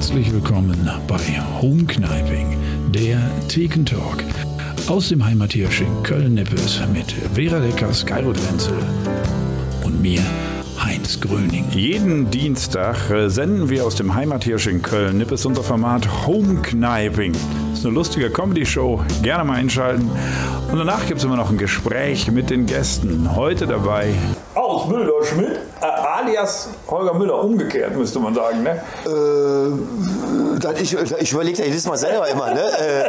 Herzlich willkommen bei Home Kniping, der Thekentalk aus dem Heimathirsch in Köln-Nippes mit Vera Leckers, Geiro Wenzel und mir, Heinz Gröning. Jeden Dienstag äh, senden wir aus dem Heimathirsch in Köln-Nippes unser Format Home Kniping. Das ist eine lustige Comedy-Show, gerne mal einschalten. Und danach gibt es immer noch ein Gespräch mit den Gästen. Heute dabei aus Müller Schmidt, alias Holger Müller, umgekehrt müsste man sagen. Ne? Äh, ich ich überlege da jedes Mal selber immer. Ne? Äh, äh, äh,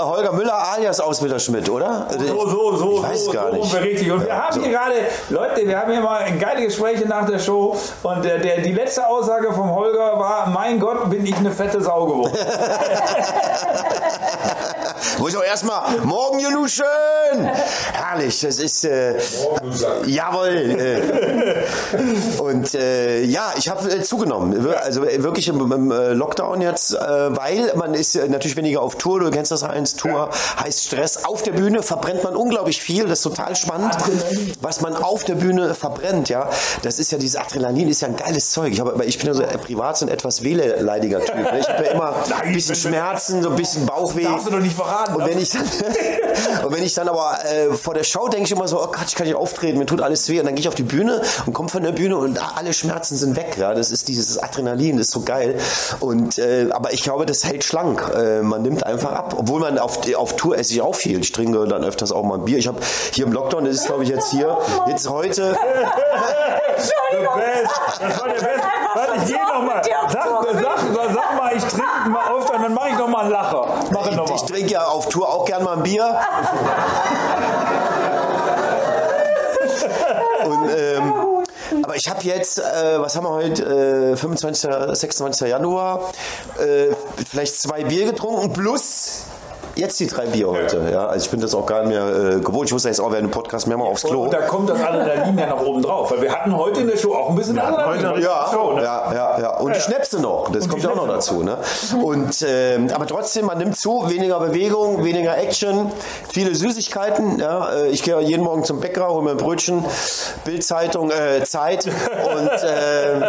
Holger Müller alias Ausbilder Schmidt, oder? So, so, so. Ich weiß so, gar so nicht. Richtig. Und wir haben so. hier gerade, Leute, wir haben hier mal geile Gespräche nach der Show. Und der, der, die letzte Aussage vom Holger war: Mein Gott, bin ich eine fette Sau geworden. Muss ich auch erstmal, morgen, Juluschen! Herrlich, das ist, äh, jawohl. Äh, und äh, ja, ich habe äh, zugenommen, also äh, wirklich im, im äh, Lockdown jetzt, äh, weil man ist natürlich weniger auf Tour, du kennst das Heinz, Tour heißt Stress. Auf der Bühne verbrennt man unglaublich viel, das ist total spannend, was man auf der Bühne verbrennt, ja. Das ist ja, dieses Adrenalin ist ja ein geiles Zeug. Ich, hab, ich bin ja so privat so ein etwas wehleidiger Typ. Ne? Ich habe ja immer ein bisschen Schmerzen, so ein bisschen Bauchweh. Darfst du doch nicht verraten. Und wenn ich dann, und wenn ich dann aber äh, vor der Show denke ich immer so, oh Gott, ich kann nicht auftreten, mir tut alles weh. Und dann gehe ich auf die Bühne und komme von der Bühne und alle Schmerzen sind weg. Ja, das ist dieses Adrenalin, das ist so geil. Und äh, aber ich glaube, das hält schlank. Äh, man nimmt einfach ab, obwohl man auf, auf Tour esse ich auch viel. Ich trinke dann öfters auch mal ein Bier. Ich habe hier im Lockdown, das ist glaube ich jetzt hier, jetzt heute. Best. Das war der Best. Warte, ich gehe nochmal. Sag, sag, sag mal, ich trinke mal auf, dann mache ich nochmal einen Lacher. Trinke ja auf Tour auch gern mal ein Bier. Und, ähm, aber ich habe jetzt, äh, was haben wir heute, äh, 25. 26. Januar, äh, vielleicht zwei Bier getrunken plus jetzt die drei Bier heute. Ja, also ich bin das auch gar nicht mehr äh, gewohnt. Ich muss ja jetzt auch während dem Podcast mehrmal aufs Klo. Und da kommt das Adrenalin ja nach oben drauf. Weil wir hatten heute in der Show auch ein bisschen Adrenalin. heute- Ja, Show, ne? ja, ja, ja. Und die Schnäpse noch. Das Und kommt ja auch noch dazu. Ne? Und, ähm, aber trotzdem, man nimmt zu, weniger Bewegung, weniger Action, viele Süßigkeiten. Ja? Äh, Ich gehe ja jeden Morgen zum Bäcker, hole mir ein Brötchen, Bildzeitung, äh, Zeit und äh,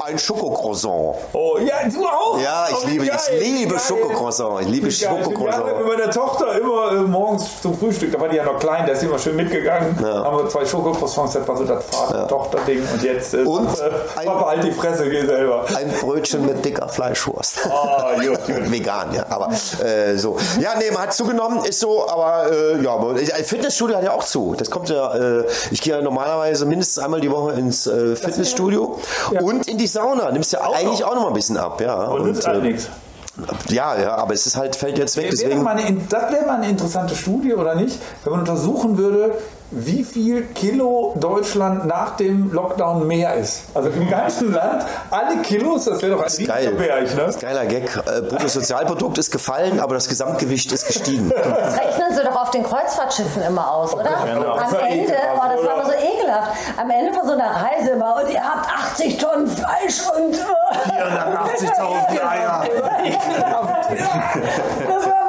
ein Schokocroissant. Oh, ja, du auch? Ja, ich Oh, liebe, ich geil, liebe geil. Schokocroissant. Ich liebe Schokocroissant. Mit meiner Tochter immer äh, morgens zum Frühstück, da war die ja noch klein, da ist sie immer schön mitgegangen, Ja. haben wir zwei Schokocroissants, das war so das Vater-Tochter-Ding und jetzt äh, Und sagt, äh, ein- Papa, halt die Fresse, geh selber. Ein Brötchen mit dicker Fleischwurst. Ah, gut, gut. Vegan, ja, aber äh, so. Ja, nee, man hat zugenommen, ist so, aber äh, ja, ein Fitnessstudio hat ja auch zu. Das kommt ja, äh, ich gehe ja normalerweise mindestens einmal die Woche ins äh, Fitnessstudio und in die Sauna. Nimmst ja eigentlich auch noch mal ein bisschen ab, ja. Und nützt halt äh, nichts. Ja, ja, aber es ist halt, fällt jetzt weg, deswegen. eine, das wäre mal eine interessante Studie, oder nicht? Wenn man untersuchen würde, wie viel Kilo Deutschland nach dem Lockdown mehr ist. Also im ganzen Land, alle Kilos, das wäre doch ein Geil. riesiger Berg, Das ist ne? Geiler Gag. Äh, Bruttosozialprodukt ist gefallen, aber das Gesamtgewicht ist gestiegen. Das rechnen sie doch auf den Kreuzfahrtschiffen immer aus, oder? genau. Am Ende, ekelhaft, oh, das war immer so ekelhaft. Am Ende von so einer Reise immer, und ihr habt 80 Tonnen Fleisch und. 480.000 Eier. Das war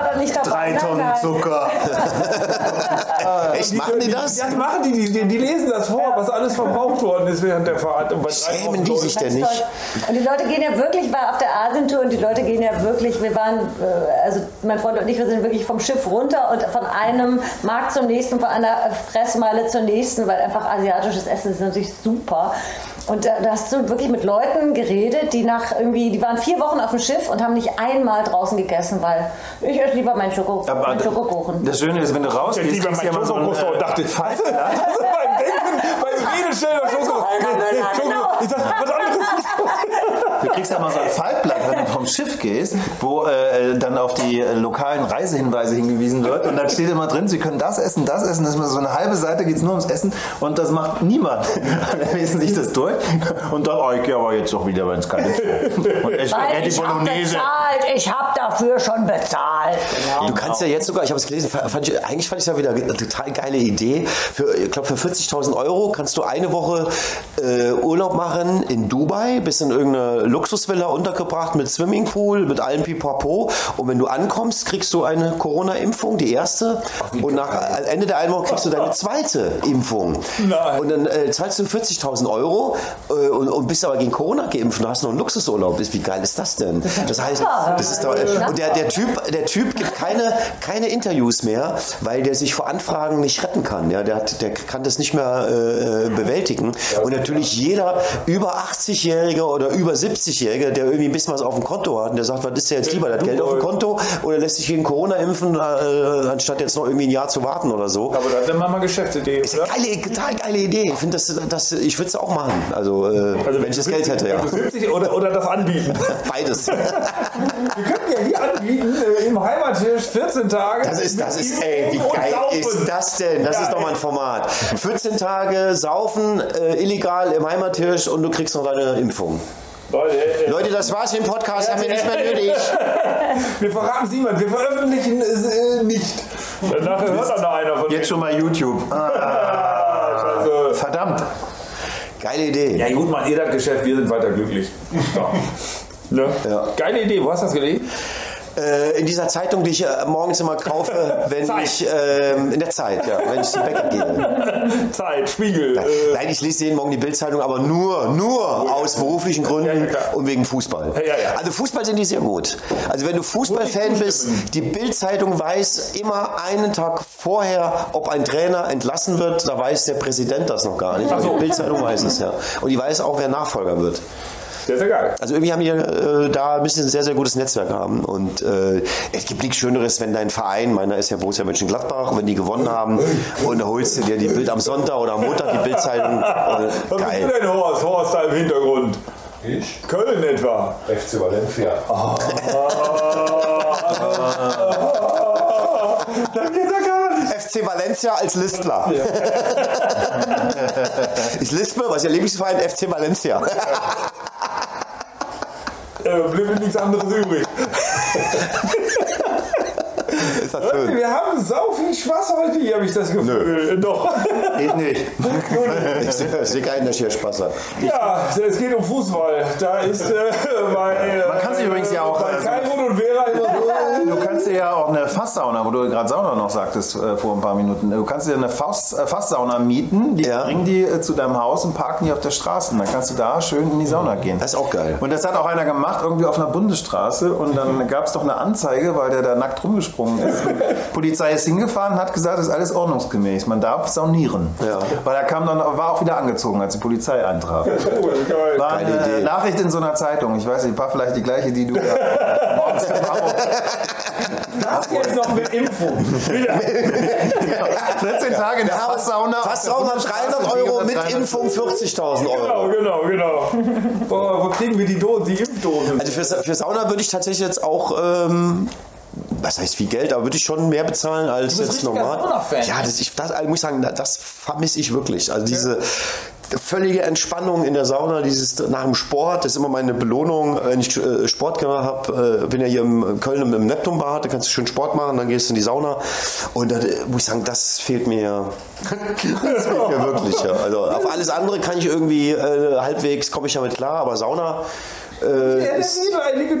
war da nicht dabei. Drei Tonnen nein. Zucker. Echt, machen die das? Das machen die, die, die lesen das vor, was alles verbraucht worden ist während der Fahrt. Und bei Schämen die sich denn nicht? Und die Leute gehen ja wirklich, ich war auf der Asientour und die Leute gehen ja wirklich, wir waren, äh, also mein Freund und ich, wir sind wirklich vom Schiff runter und von einem Markt zum nächsten, von einer Fressmeile zur nächsten, weil einfach asiatisches Essen ist natürlich super. Und da, da hast du wirklich mit Leuten geredet, die nach irgendwie, die waren vier Wochen auf dem Schiff und haben nicht einmal draußen gegessen, weil ich esse lieber meinen, Schoko, Aber meinen Schokokuchen. Das Schöne ist, wenn du Ich rausgehst, lieber kriegst du mein ja mal so und äh, dachte, Scheiße, also beim Denken, beim Reden schneller Schoko. Holger Müller, Schoko. genau. Ich sag, was anderes Du kriegst ja mal so ein Faltblatt, wenn du vom Schiff gehst, wo äh, dann auf die äh, lokalen Reisehinweise hingewiesen wird. Und dann steht immer drin, Sie können das essen, das essen. Das ist so eine halbe Seite, geht es nur ums Essen. Und das macht niemand. Dann lesen sich das durch. Und dann, oh, ich gehe aber jetzt doch wieder ins kalte Und ich Spaghetti Bolognese. Bezahlt, ich habe dafür schon bezahlt. Du kannst ja jetzt sogar, ich habe es gelesen, fand ich, eigentlich fand ich es ja wieder eine total geile Idee. Für, ich glaube, für 40.000 Euro kannst du eine Woche äh, Urlaub machen in Dubai, bist in irgendeine Luxusvilla untergebracht mit Swimmingpool Swimmingpool mit allem Pipapo. Und wenn du ankommst, kriegst du eine Corona-Impfung, die erste. und nach Ende der einen Woche kriegst du deine zweite Impfung. Nein. Und dann äh, zahlst du 40.000 Euro äh, und, und bist aber gegen Corona geimpft und hast noch einen Luxusurlaub. Wie geil ist das denn? Das heißt, das ist doch, und der, der, typ, der Typ gibt keine, keine Interviews mehr, weil der sich vor Anfragen nicht retten kann. Ja, der, hat, der kann das nicht mehr äh, äh bewältigen. Und natürlich jeder über 80-Jährige oder über 70-Jährige, der irgendwie ein bisschen was auf dem Konto hat und der sagt, was ist der jetzt lieber, das Geld auf dem Konto oder lässt sich gegen Corona impfen, äh, anstatt jetzt noch irgendwie ein Jahr zu warten oder so. Aber da hat der Mama Geschäftsidee. Ist eine geile, total geile Idee. Ich finde, das, das, ich würde es auch machen. Also, äh, wenn ich das Geld hätte, ja. 70 oder, oder das anbieten. Beides. Wir könnten ja hier anbieten, äh, im Heimattisch 14 Tage. Das ist, das ist, ey, wie geil ist das denn? Das Ja, ist doch mal ein. Format. 14 Tage saufen, äh, illegal im Heimattisch und du kriegst noch deine Impfung. Leute, Leute, das war's mit dem Podcast, haben wir nicht mehr nötig. wir verraten es niemand, wir veröffentlichen es äh, nicht. Nachher hört dann da einer von Jetzt schon mal YouTube. Ah, Also, verdammt. Geile Idee. ja gut, Mann, ihr das Geschäft, wir sind weiter glücklich. So. Ne? Ja. Geile Idee, wo hast du das gelesen? Äh, in dieser Zeitung, die ich äh, morgens immer kaufe, wenn Zeit. ich ähm, in der Zeit, ja, wenn ich zum Bäcker gehe. Zeit, Spiegel. Äh, Nein, ich lese jeden Morgen die Bildzeitung, aber nur, nur aus beruflichen Ja, Gründen ja, und wegen Fußball. Ja, ja, ja. Also Fußball sind die sehr gut. Also wenn du Fußballfan bist, die Bildzeitung weiß immer einen Tag vorher, ob ein Trainer entlassen wird. Da weiß der Präsident das noch gar nicht. Also die Bildzeitung weiß es ja. Und die weiß auch, wer Nachfolger wird. Sehr, sehr geil. Also irgendwie haben die äh, da ein bisschen ein sehr, sehr gutes Netzwerk haben. Und äh, es gibt nichts Schöneres, wenn dein Verein, meiner ist ja Borussia Mönchengladbach, wenn die gewonnen haben und da holst du dir die Bild am Sonntag oder am Montag die Bildzeitung. Äh, Was bist du geil. denn, Horst? Horst da im Hintergrund. Ich? Köln etwa. FC Valencia. Dann geht er gar nicht. FC Valencia als Listler. ich lispe, was ist Ihr Lieblingsverein? FC Valencia. Äh, blieb mir nichts anderes übrig. ist das schön. Wir haben sau viel Spaß heute hier, habe ich das Gefühl. Äh, Doch. Ich nicht. Ich sehe seh keinen, der hier Spaß hat. Ja, es geht um Fußball. Da ist äh, bei, äh, Man kann sich übrigens ja auch, bei also- und Vera immer so. Du kannst dir ja auch eine Fasssauna, wo du gerade Sauna noch sagtest äh, vor ein paar Minuten, du kannst dir eine Fass, äh, Fasssauna mieten, die Ja. bringen die äh, zu deinem Haus und parken die auf der Straße. Und dann kannst du da schön in die Sauna gehen. Das ist auch geil. Und das hat auch einer gemacht, irgendwie auf einer Bundesstraße. Und dann gab es doch eine Anzeige, weil der da nackt rumgesprungen ist. Die Polizei ist hingefahren, hat gesagt, das ist alles ordnungsgemäß. Man darf saunieren. Ja. Weil er kam dann, war auch wieder angezogen, als die Polizei eintraf. Cool, geil. War eine Idee. Nachricht in so einer Zeitung. Ich weiß nicht, war vielleicht die gleiche, die du morgens Das jetzt noch mit Impfung. 14 Tage in der Fasssauna. Fasssauna 300 Euro mit Impfung 40.000 Genau, Euro. genau, genau. Boah, wo kriegen wir die Dosen, die Impfdosen? Also für, für Sauna würde ich tatsächlich jetzt auch, ähm, was heißt viel Geld, aber würde ich schon mehr bezahlen als Du bist jetzt normal. Ja, das, ich das, also muss ich sagen, das vermisse ich wirklich. Also diese völlige Entspannung in der Sauna, dieses nach dem Sport, das ist immer meine Belohnung, wenn ich äh, Sport gemacht habe. Äh, bin ja hier im Köln im, im Neptunbad, da kannst du schön Sport machen, dann gehst du in die Sauna. Und da äh, muss ich sagen, das fehlt mir, das fehlt mir wirklich. Ja. Also auf alles andere kann ich irgendwie halbwegs, komme ich damit klar, aber Sauna äh, Ja, ist,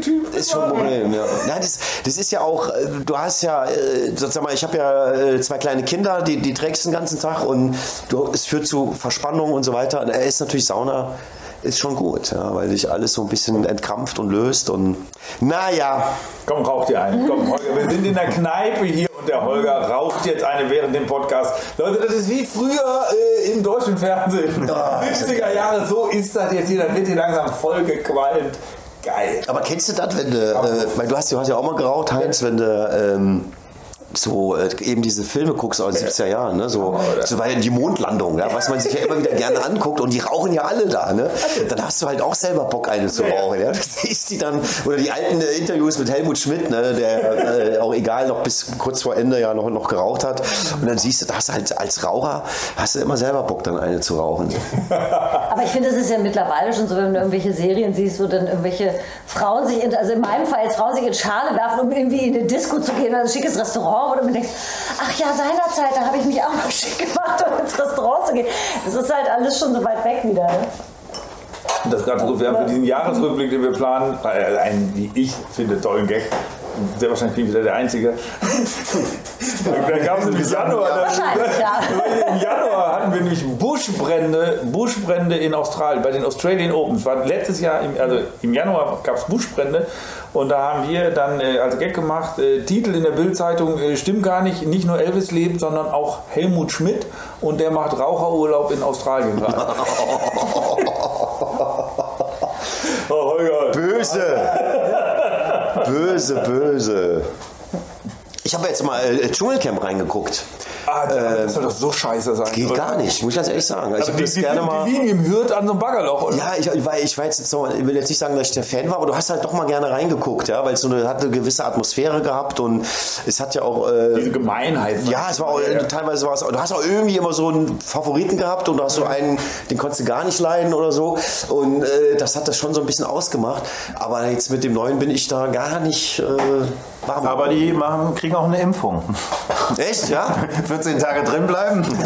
Typ. ist schon ein Problem, ja. ja das, das ist ja auch, äh, du hast ja, äh, sag mal, ich habe ja äh, zwei kleine Kinder, die, die trägst den ganzen Tag und du, es führt zu Verspannung und so weiter. Und er ist natürlich Sauna, ist schon gut, ja, weil sich alles so ein bisschen entkrampft und löst und naja, Komm, rauch dir eine. Komm, Holger, wir sind in der Kneipe hier und der Holger raucht jetzt eine während dem Podcast. Leute, das ist wie früher äh, im deutschen Fernsehen. 50er Jahre, so ist das jetzt hier. Da wird hier langsam voll gequalmt. Geil. aber kennst du das, wenn du, äh, weil du hast, du hast ja auch mal geraucht, Heinz, wenn du ähm, so äh, eben diese Filme guckst aus den 70er Jahren, ne? so, so bei die Mondlandung, ja? was man sich ja immer wieder gerne anguckt und die rauchen ja alle da, ne? dann hast du halt auch selber Bock eine zu rauchen, ja? du siehst die dann, oder die alten äh, Interviews mit Helmut Schmidt, ne? der äh, auch egal noch bis kurz vor Ende ja noch, noch geraucht hat und dann siehst du, da hast du halt als Raucher, hast du immer selber Bock dann eine zu rauchen. Aber ich finde, es ist ja mittlerweile schon so, wenn du irgendwelche Serien siehst, wo dann irgendwelche Frauen sich, in, also in meinem Fall jetzt Frauen sich in Schale werfen, um irgendwie in eine Disco zu gehen oder ein schickes Restaurant, wo du mir denkst, ach ja, seinerzeit, da habe ich mich auch noch schick gemacht, um ins Restaurant zu gehen. Das ist halt alles schon so weit weg wieder. Ne? Das gerade wir haben für diesen Jahresrückblick, den wir planen, äh, einen, wie ich finde, tollen Gag. Sehr wahrscheinlich bin ich wieder der Einzige. da gab es im Januar. Wahrscheinlich, ja. Im Januar hatten wir nämlich Buschbrände, Buschbrände in Australien, bei den Australian Open. Es war letztes Jahr, im, also im Januar gab es Buschbrände und da haben wir dann äh, als Gag gemacht, äh, Titel in der Bildzeitung, äh, stimmt gar nicht, nicht nur Elvis lebt, sondern auch Helmut Schmidt und der macht Raucherurlaub in Australien gerade. oh, Holger. Böse. Böse, böse. Ich habe jetzt mal äh, Dschungelcamp reingeguckt. Ah, das soll doch so scheiße sein. Geht gar nicht, muss ich ganz ehrlich sagen. Also ich Also die, die, gerne die mal. liegen im Hürth an so einem Baggerloch. Oder? Ja, ich, war, ich war jetzt, noch, ich will jetzt nicht sagen, dass ich der Fan war, aber du hast halt doch mal gerne reingeguckt, ja, weil es so eine, hat eine gewisse Atmosphäre gehabt und es hat ja auch. Äh, Diese Gemeinheit. ja, es war auch, teilweise war es, du hast auch irgendwie immer so einen Favoriten gehabt und du hast so einen, den konntest du gar nicht leiden oder so. Und äh, das hat das schon so ein bisschen ausgemacht. Aber jetzt mit dem neuen bin ich da gar nicht äh, warm. Aber die machen, kriegen auch eine Impfung. Echt, ja? 14 Tage drin bleiben.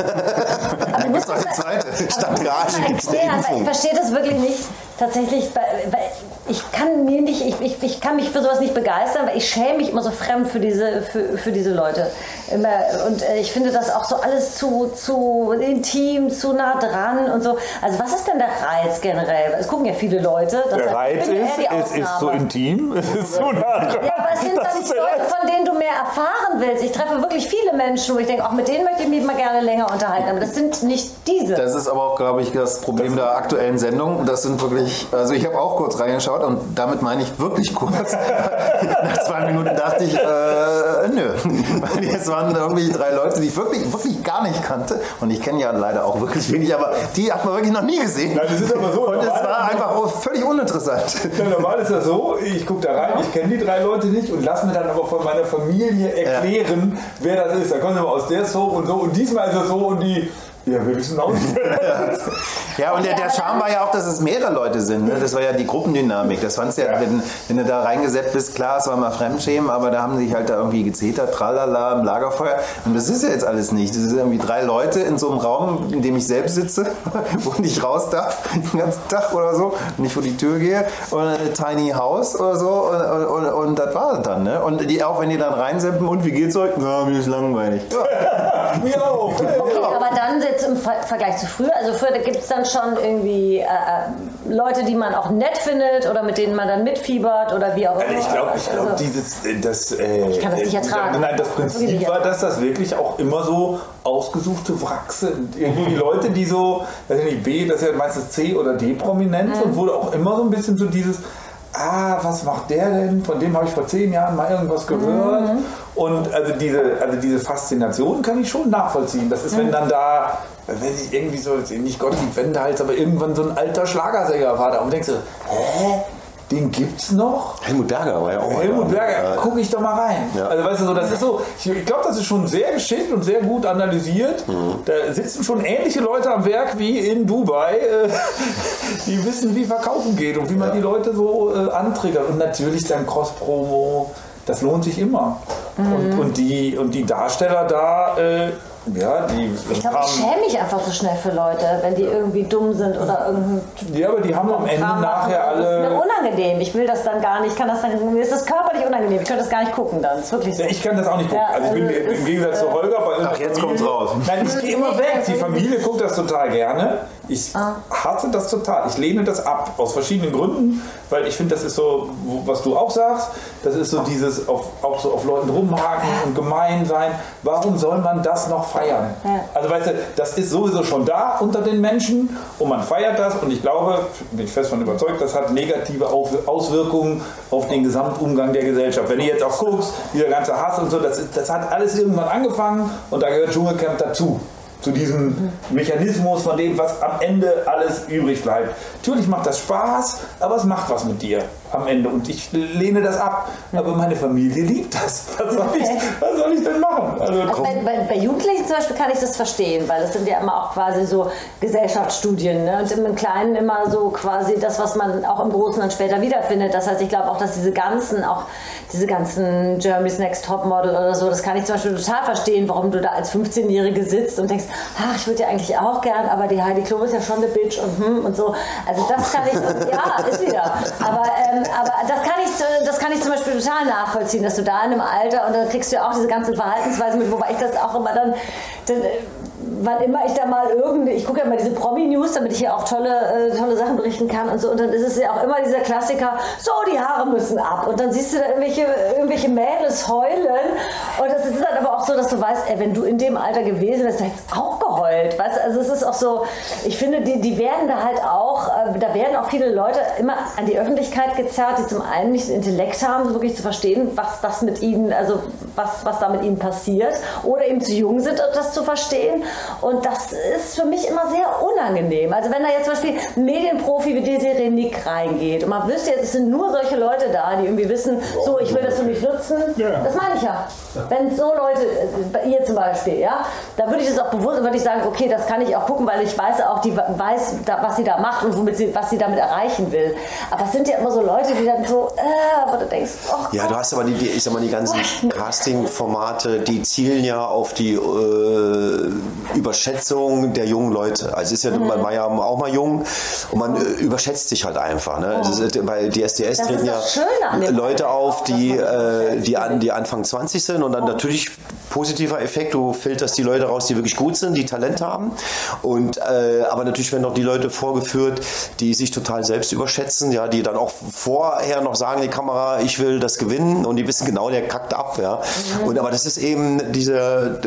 Dann gibt's noch eine zweite. Statt Garage gibt es eine weil ich Impfung. verstehe das wirklich nicht. Tatsächlich, weil, weil ich kann mir nicht, ich, ich, ich kann mich für sowas nicht begeistern, weil ich schäme mich immer so fremd für diese, für, für diese Leute. Immer, und äh, ich finde das auch so alles zu, zu intim, zu nah dran und so. Also was ist denn der Reiz generell? Es gucken ja viele Leute. Das Der Reiz ist, die es ist so Ausnahme. intim, es ist so nah dran. Ja, aber es sind Das dann ist die der Leute, Reiz. von denen du mehr erfahren willst. Ich treffe wirklich viele Menschen, wo ich denke, auch mit denen möchte ich mich mal gerne länger unterhalten. Aber das sind nicht diese. Das ist aber auch, glaube ich, das Problem der aktuellen Sendung. Das sind wirklich, also ich habe auch kurz reingeschaut und damit meine ich wirklich kurz. Nach zwei Minuten dachte ich, äh, nö. Weil jetzt waren irgendwie drei Leute, die ich wirklich, wirklich gar nicht kannte. Und ich kenne ja leider auch wirklich wenig, aber die hat man wirklich noch nie gesehen. Nein, das ist aber so. Und es war einfach völlig uninteressant. Ja, normal ist das so, ich gucke da rein, ich kenne die drei Leute nicht und lass mir dann aber von meiner Familie erklären, wer das ist. Da kommen sie mal aus der Soap und so und diesmal ist es so und die, ja, wir wissen auch nicht. Ja, und der, der Charme war ja auch, dass es mehrere Leute sind. Ne? Das war ja die Gruppendynamik. Das fandst ja, Ja. wenn, wenn du da reingesetzt bist, klar, es war mal Fremdschämen, aber da haben sich halt da irgendwie gezetert, tralala, im Lagerfeuer. Und das ist ja jetzt alles nicht. Das sind irgendwie drei Leute in so einem Raum, in dem ich selbst sitze, wo ich nicht raus darf, den ganzen Tag oder so, und ich vor die Tür gehe, und ein Tiny House oder so, und, und, und, und das war es dann. Ne? Und die, auch wenn die dann reinseppen, und wie geht's euch? Na, mir ist langweilig. Mir auch. Okay, aber dann jetzt im Ver Vergleich zu früher, also früher gibt es dann schon irgendwie äh, äh, Leute, die man auch nett findet oder mit denen man dann mitfiebert oder wie auch immer. Also ich glaube, ich glaub, Also- dieses, äh, das, äh, Ich kann das nicht äh, ertragen. Nein, das Prinzip nicht war, dass das wirklich auch immer so ausgesuchte Wracks sind. Irgendwie die Leute, die so, weiß ich nicht, B, das ist ja meistens C oder D Prominenz und wurde auch immer so ein bisschen so dieses, ah, was macht der denn? Von dem habe ich vor zehn Jahren mal irgendwas gehört. Und also diese, also diese Faszination kann ich schon nachvollziehen. Das ist, wenn dann da, wenn ich irgendwie so, nicht Gottlieb Wendehals, aber irgendwann so ein alter Schlagersänger war da und denkst du, hä? Den gibt's noch? Helmut Berger war ja auch. Helmut. Berger, gucke ich doch mal rein. Ja. Also weißt du, so, das ist so, ich, glaube, das ist schon sehr geschickt und sehr gut analysiert. Mhm. Da sitzen schon ähnliche Leute am Werk wie in Dubai, äh, die wissen, wie Verkaufen geht und wie man die Leute so äh, antriggert. Und natürlich dann Cross-Promo, das lohnt sich immer. Mhm. Und, und, die, und die Darsteller da, äh, ja, die Ich glaube, ich schäme mich einfach so schnell für Leute, wenn die irgendwie dumm sind oder irgendein ja, aber die haben am Ende Kram machen. nachher Das ist mir alle. unangenehm. Ich will das dann gar nicht. Ich kann das dann, mir ist das körperlich unangenehm. Ich könnte das gar nicht gucken dann. Ist wirklich so. Ja, ich kann das auch nicht gucken. Ja, also ich bin also im ist, Gegensatz zu äh, Holger bei Ach, jetzt Familie- kommt's raus. Nein, ich gehe immer weg. Die Familie guckt das total gerne. Ich Ah. hasse das total. Ich lehne das ab aus verschiedenen Gründen, weil ich finde, das ist so, was du auch sagst, das ist so dieses auf, auch so auf Leuten rumhaken und gemein sein. Warum soll man das noch feiern? Ja. Also weißt du, das ist sowieso schon da unter den Menschen und man feiert das und ich glaube, bin ich fest von überzeugt, das hat negative Auswirkungen auf den Gesamtumgang der Gesellschaft. Wenn du jetzt auch guckst, dieser ganze Hass und so, das, ist, das hat alles irgendwann angefangen und da gehört Dschungelcamp dazu. Zu diesem Mechanismus von dem, was am Ende alles übrig bleibt. Natürlich macht das Spaß, aber es macht was mit dir. Am Ende und ich lehne das ab. Aber meine Familie liebt das. Was soll ich, was soll ich denn machen? Also, bei, bei, bei Jugendlichen zum Beispiel kann ich das verstehen, weil das sind ja immer auch quasi so Gesellschaftsstudien ne? und im Kleinen immer so quasi das, was man auch im Großen dann später wiederfindet. Das heißt, ich glaube auch, dass diese ganzen, auch diese ganzen Germany's Next Topmodel oder so, das kann ich zum Beispiel total verstehen, warum du da als 15-Jährige sitzt und denkst, ach, ich würde ja eigentlich auch gern, aber die Heidi Klum ist ja schon eine Bitch und hm und so. Also das kann ich, ja, ist wieder. Aber, ähm, aber das kann ich, das kann ich zum Beispiel total nachvollziehen, dass du da in einem Alter und dann kriegst du ja auch diese ganzen Verhaltensweisen mit, wobei ich das auch immer dann, dann äh, wann immer ich da mal irgendeine, ich gucke ja mal diese Promi-News, damit ich hier auch tolle, äh, tolle Sachen berichten kann und so. Und dann ist es ja auch immer dieser Klassiker, so, die Haare müssen ab. Und dann siehst du da irgendwelche, irgendwelche Mädels heulen. Und das ist dann aber auch so, dass du weißt, ey, wenn du in dem Alter gewesen wärst, hättest du auch geheult. Weißt? Also es ist auch so, ich finde, die, die werden da halt auch, äh, da werden auch viele Leute immer an die Öffentlichkeit gezerrt, die zum einen nicht den Intellekt haben, wirklich zu verstehen, was das mit ihnen, also was, was da mit ihnen passiert. Oder eben zu jung sind, das zu verstehen. Und das ist für mich immer sehr unangenehm. Also wenn da jetzt zum Beispiel ein Medienprofi wie Desiree Nick reingeht und man wüsste jetzt, es sind nur solche Leute da, die irgendwie wissen, so, ich will das für mich nutzen. Das meine ich ja. Wenn so Leute, äh, bei ihr zum Beispiel, ja, da würde ich das auch bewusst, würde ich sagen, okay, das kann ich auch gucken, weil ich weiß auch, die weiß, was sie da macht und womit sie, was sie damit erreichen will. Aber es sind ja immer so Leute, die dann so, äh, wo du denkst, oh Ja, du hast aber die, die, ich sag mal, die ganzen Casting-Formate, die zielen ja auf die äh, Überschätzung der jungen Leute. Also ist ja, man war ja auch mal jung und man äh, überschätzt sich halt einfach. Ne? Es ist, bei DSDS Das treten ja Leute auf, die, äh, die, an, die Anfang 20 sind und dann natürlich positiver Effekt, du filterst die Leute raus, die wirklich gut sind, die Talent haben. Und äh, aber natürlich werden auch die Leute vorgeführt, die sich total selbst überschätzen, ja, die dann auch vorher noch sagen, die Kamera, ich will das gewinnen und die wissen genau, der kackt ab, ja. Und aber das ist eben diese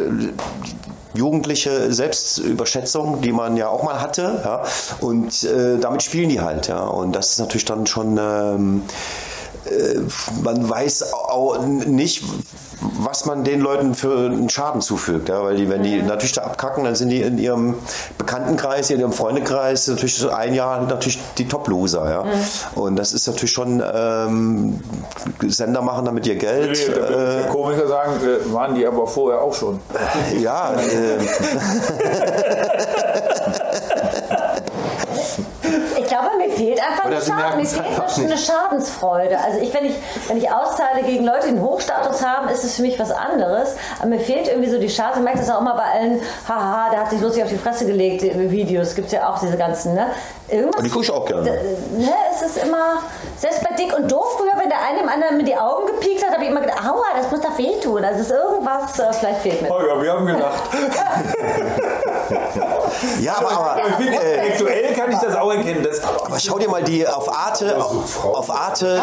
jugendliche Selbstüberschätzung, die man ja auch mal hatte, ja. Und äh, damit spielen die halt, ja. Und das ist natürlich dann schon ähm, äh, man weiß auch nicht, was man den Leuten für einen Schaden zufügt. Ja? Weil die, wenn die natürlich da abkacken, dann sind die in ihrem Bekanntenkreis, in ihrem Freundekreis natürlich so ein Jahr natürlich die Top-Loser. Ja? Und das ist natürlich schon, ähm, Sender machen damit ihr Geld. äh, Komiker sagen, äh, waren die aber vorher auch schon. Äh, ja, äh, Ich glaube, mir fehlt einfach Oder Schaden, mir es fehlt einfach eine Schadensfreude. Also ich, wenn ich, wenn ich auszahle gegen Leute, die einen Hochstatus haben, ist es für mich was anderes. Aber mir fehlt irgendwie so die Schade. Ich merke das auch immer bei allen, haha, der hat sich lustig auf die Fresse gelegt, die Videos. Gibt es ja auch diese ganzen, ne? Irgendwas, die gucke ich auch gerne. ne, es ist immer, selbst bei Dick und Doof früher, wenn der eine dem anderen mit die Augen gepiekt hat, habe ich immer gedacht, aua, das muss doch wehtun. Also es ist irgendwas, äh, vielleicht fehlt mir. Holger, wir haben gelacht. ja, aber, aber Ich finde, äh, aktuell kann ich das auch erkennen. Das, Aber schau dir mal die auf Arte, auf Arte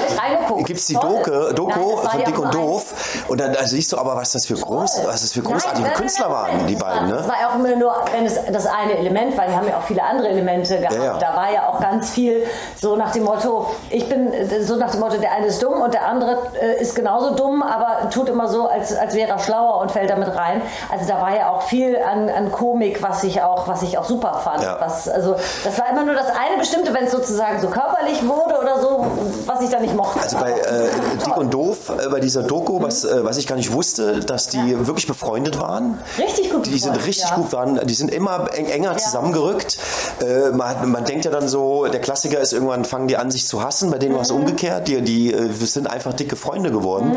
ich gibt es die. Doku, Doku Nein, von Dick und Doof und dann da siehst du aber, was das für groß, was das für großartige Nein, Künstler waren, die beiden, war, Das ne? war ja auch immer nur, wenn es das eine Element war, die haben ja auch viele andere Elemente gehabt. Ja, ja. Da war ja auch ganz viel so nach dem Motto, ich bin so nach dem Motto, der eine ist dumm und der andere äh, ist genauso dumm, aber tut immer so, als, als wäre er schlauer und fällt damit rein. Also da war ja auch viel an, an Komik, was ich auch, was ich auch super fand. Ja. Was, also das war immer nur das eine bestimmte, wenn es sozusagen so körperlich wurde oder so, was ich da nicht mochte. Also bei äh, Dick und Doof, äh, bei dieser Doku, was, äh, was ich gar nicht wusste, dass die wirklich befreundet waren. Richtig gut Die sind richtig ja. gut, waren, die sind immer eng, enger zusammengerückt. Äh, man, man denkt ja dann so, der Klassiker ist irgendwann, fangen die an, sich zu hassen, bei denen war es Mhm. umgekehrt. Die, die äh, sind einfach dicke Freunde geworden.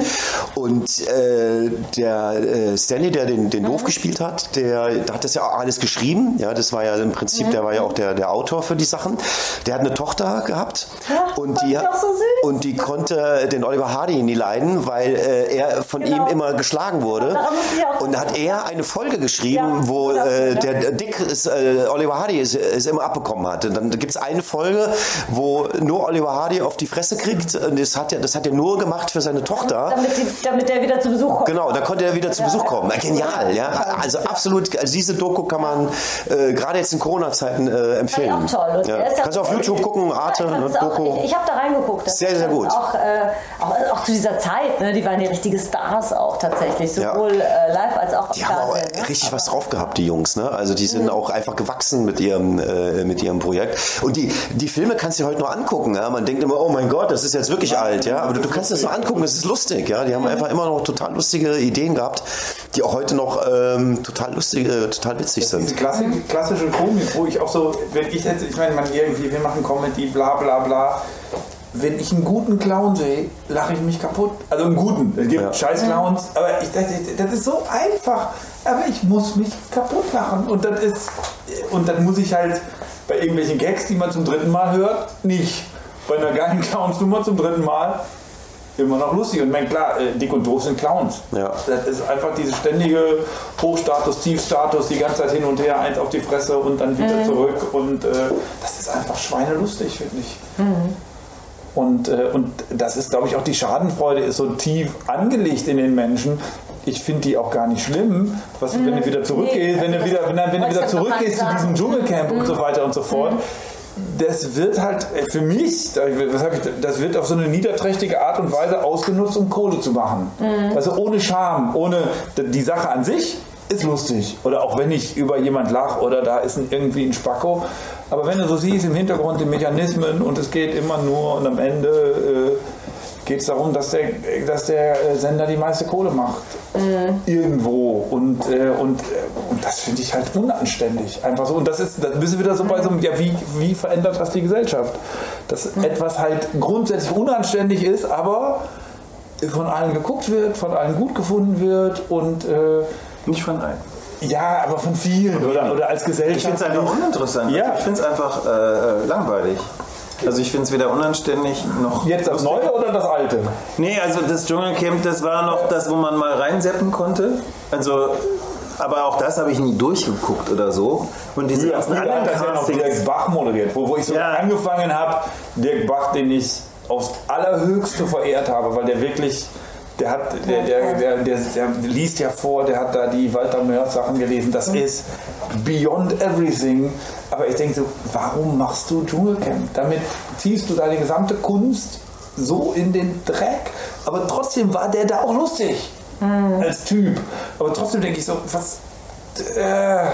Und äh, der Stanley, der den, den Mhm. Doof gespielt hat, der, der hat das ja alles geschrieben. Ja, das war ja im Prinzip, der war ja auch der, der Autor für die Sachen. Der hat eine Tochter gehabt Ja, und die, so und die konnte den Oliver Hardy nie leiden, weil äh, er von Genau. ihm immer geschlagen wurde. Und da hat er eine Folge geschrieben, Ja, wo äh, der Dick ist, äh, Oliver Hardy es, es immer abbekommen hat. Und dann gibt es eine Folge, wo nur Oliver Hardy auf die Fresse kriegt. Und das hat er, das hat er nur gemacht für seine Tochter. damit, die, damit der wieder zu Besuch kommt. Genau, da konnte er wieder zu Besuch kommen. Äh, Genial, ja. Also absolut, also diese Doku kann man äh, gerade jetzt in Corona-Zeiten äh, empfehlen. Fand auch toll. Und Ja. er ist ja- Kannst du auf YouTube gucken, Arte, Ich, ne, Doku. ich, ich habe da reingeguckt. Das Sehr, sehr ist gut. Auch, äh, auch, auch zu dieser Zeit, ne? die waren ja richtige Stars auch tatsächlich, Ja. sowohl äh, live als auch Die haben auch ne? richtig was drauf gehabt, die Jungs. Ne? Also die sind auch einfach gewachsen mit ihrem, äh, mit ihrem Projekt. Und die, die Filme kannst du dir heute nur angucken. Ja? Man denkt immer, oh mein Gott, das ist jetzt wirklich alt. Ja? Aber du, du kannst das so angucken, das ist lustig. Ja? Die haben einfach immer noch total lustige Ideen gehabt, die auch heute noch ähm, total lustig, äh, total witzig Diese sind. Klassische, Komik, wo ich auch so, wenn ich jetzt, ich meine, man irgendwie, wir machen Comedy, bla bla bla. Wenn ich einen guten Clown sehe, lache ich mich kaputt. Also einen guten. Es gibt Ja. scheiß Clowns, aber ich, das, das ist so einfach. Aber ich muss mich kaputt lachen. Und das ist, und dann muss ich halt bei irgendwelchen Gags, die man zum dritten Mal hört, nicht. Bei einer geilen Clownsnummer zum dritten Mal immer noch lustig. Und ich meine, klar, äh, dick und doof sind Clowns. Ja. Das ist einfach diese ständige Hochstatus, Tiefstatus, die ganze Zeit hin und her, eins auf die Fresse und dann wieder zurück. Und äh, das ist einfach schweinelustig, finde ich. Und, äh, und das ist, glaube ich, auch die Schadenfreude ist so tief angelegt in den Menschen. Ich finde die auch gar nicht schlimm, was, wenn du wieder zurückgehst, Nee, wenn du also wieder, wenn, wenn du wieder zurückgehst zu diesem Dschungelcamp und so weiter und so fort. Das wird halt äh, für mich, das wird auf so eine niederträchtige Art und Weise ausgenutzt, um Kohle zu machen. Also ohne Scham, ohne die Sache an sich ist lustig. Oder auch wenn ich über jemand lache oder da ist ein, irgendwie ein Spacko. Aber wenn du so siehst im Hintergrund die Mechanismen und es geht immer nur und am Ende äh, geht es darum, dass der, dass der äh, Sender die meiste Kohle macht. Irgendwo. Und, äh, und, äh, und das finde ich halt unanständig. Einfach so. Und das ist, da bist du wieder so bei so einem, ja, wie, wie verändert das die Gesellschaft? Dass etwas halt grundsätzlich unanständig ist, aber von allen geguckt wird, von allen gut gefunden wird und äh, Nicht von allen. ja, aber von vielen oder, oder als Gesellschaft. Ich finde es einfach uninteressant. Ja. Ich finde es einfach äh, äh, langweilig. Also ich finde es weder unanständig noch. Jetzt das Neue oder das Alte? Nee, also das Dschungelcamp, das war noch das, wo man mal reinseppen konnte. Also, aber auch das habe ich nie durchgeguckt oder so. Und diese Früher, ganzen anderen hat das ja noch Dirk. Bach moderiert, wo, wo ich so Ja. angefangen habe, Dirk Bach, den ich aufs Allerhöchste verehrt habe, weil der wirklich, der hat, der, der, der, der, der liest ja vor, der hat da die Walter Mörs Sachen gelesen, das ist beyond everything. Aber ich denke so, warum machst du Dschungelcamp? Damit ziehst du deine gesamte Kunst so in den Dreck. Aber trotzdem war der da auch lustig als Typ. Aber trotzdem denke ich so, was. Äh,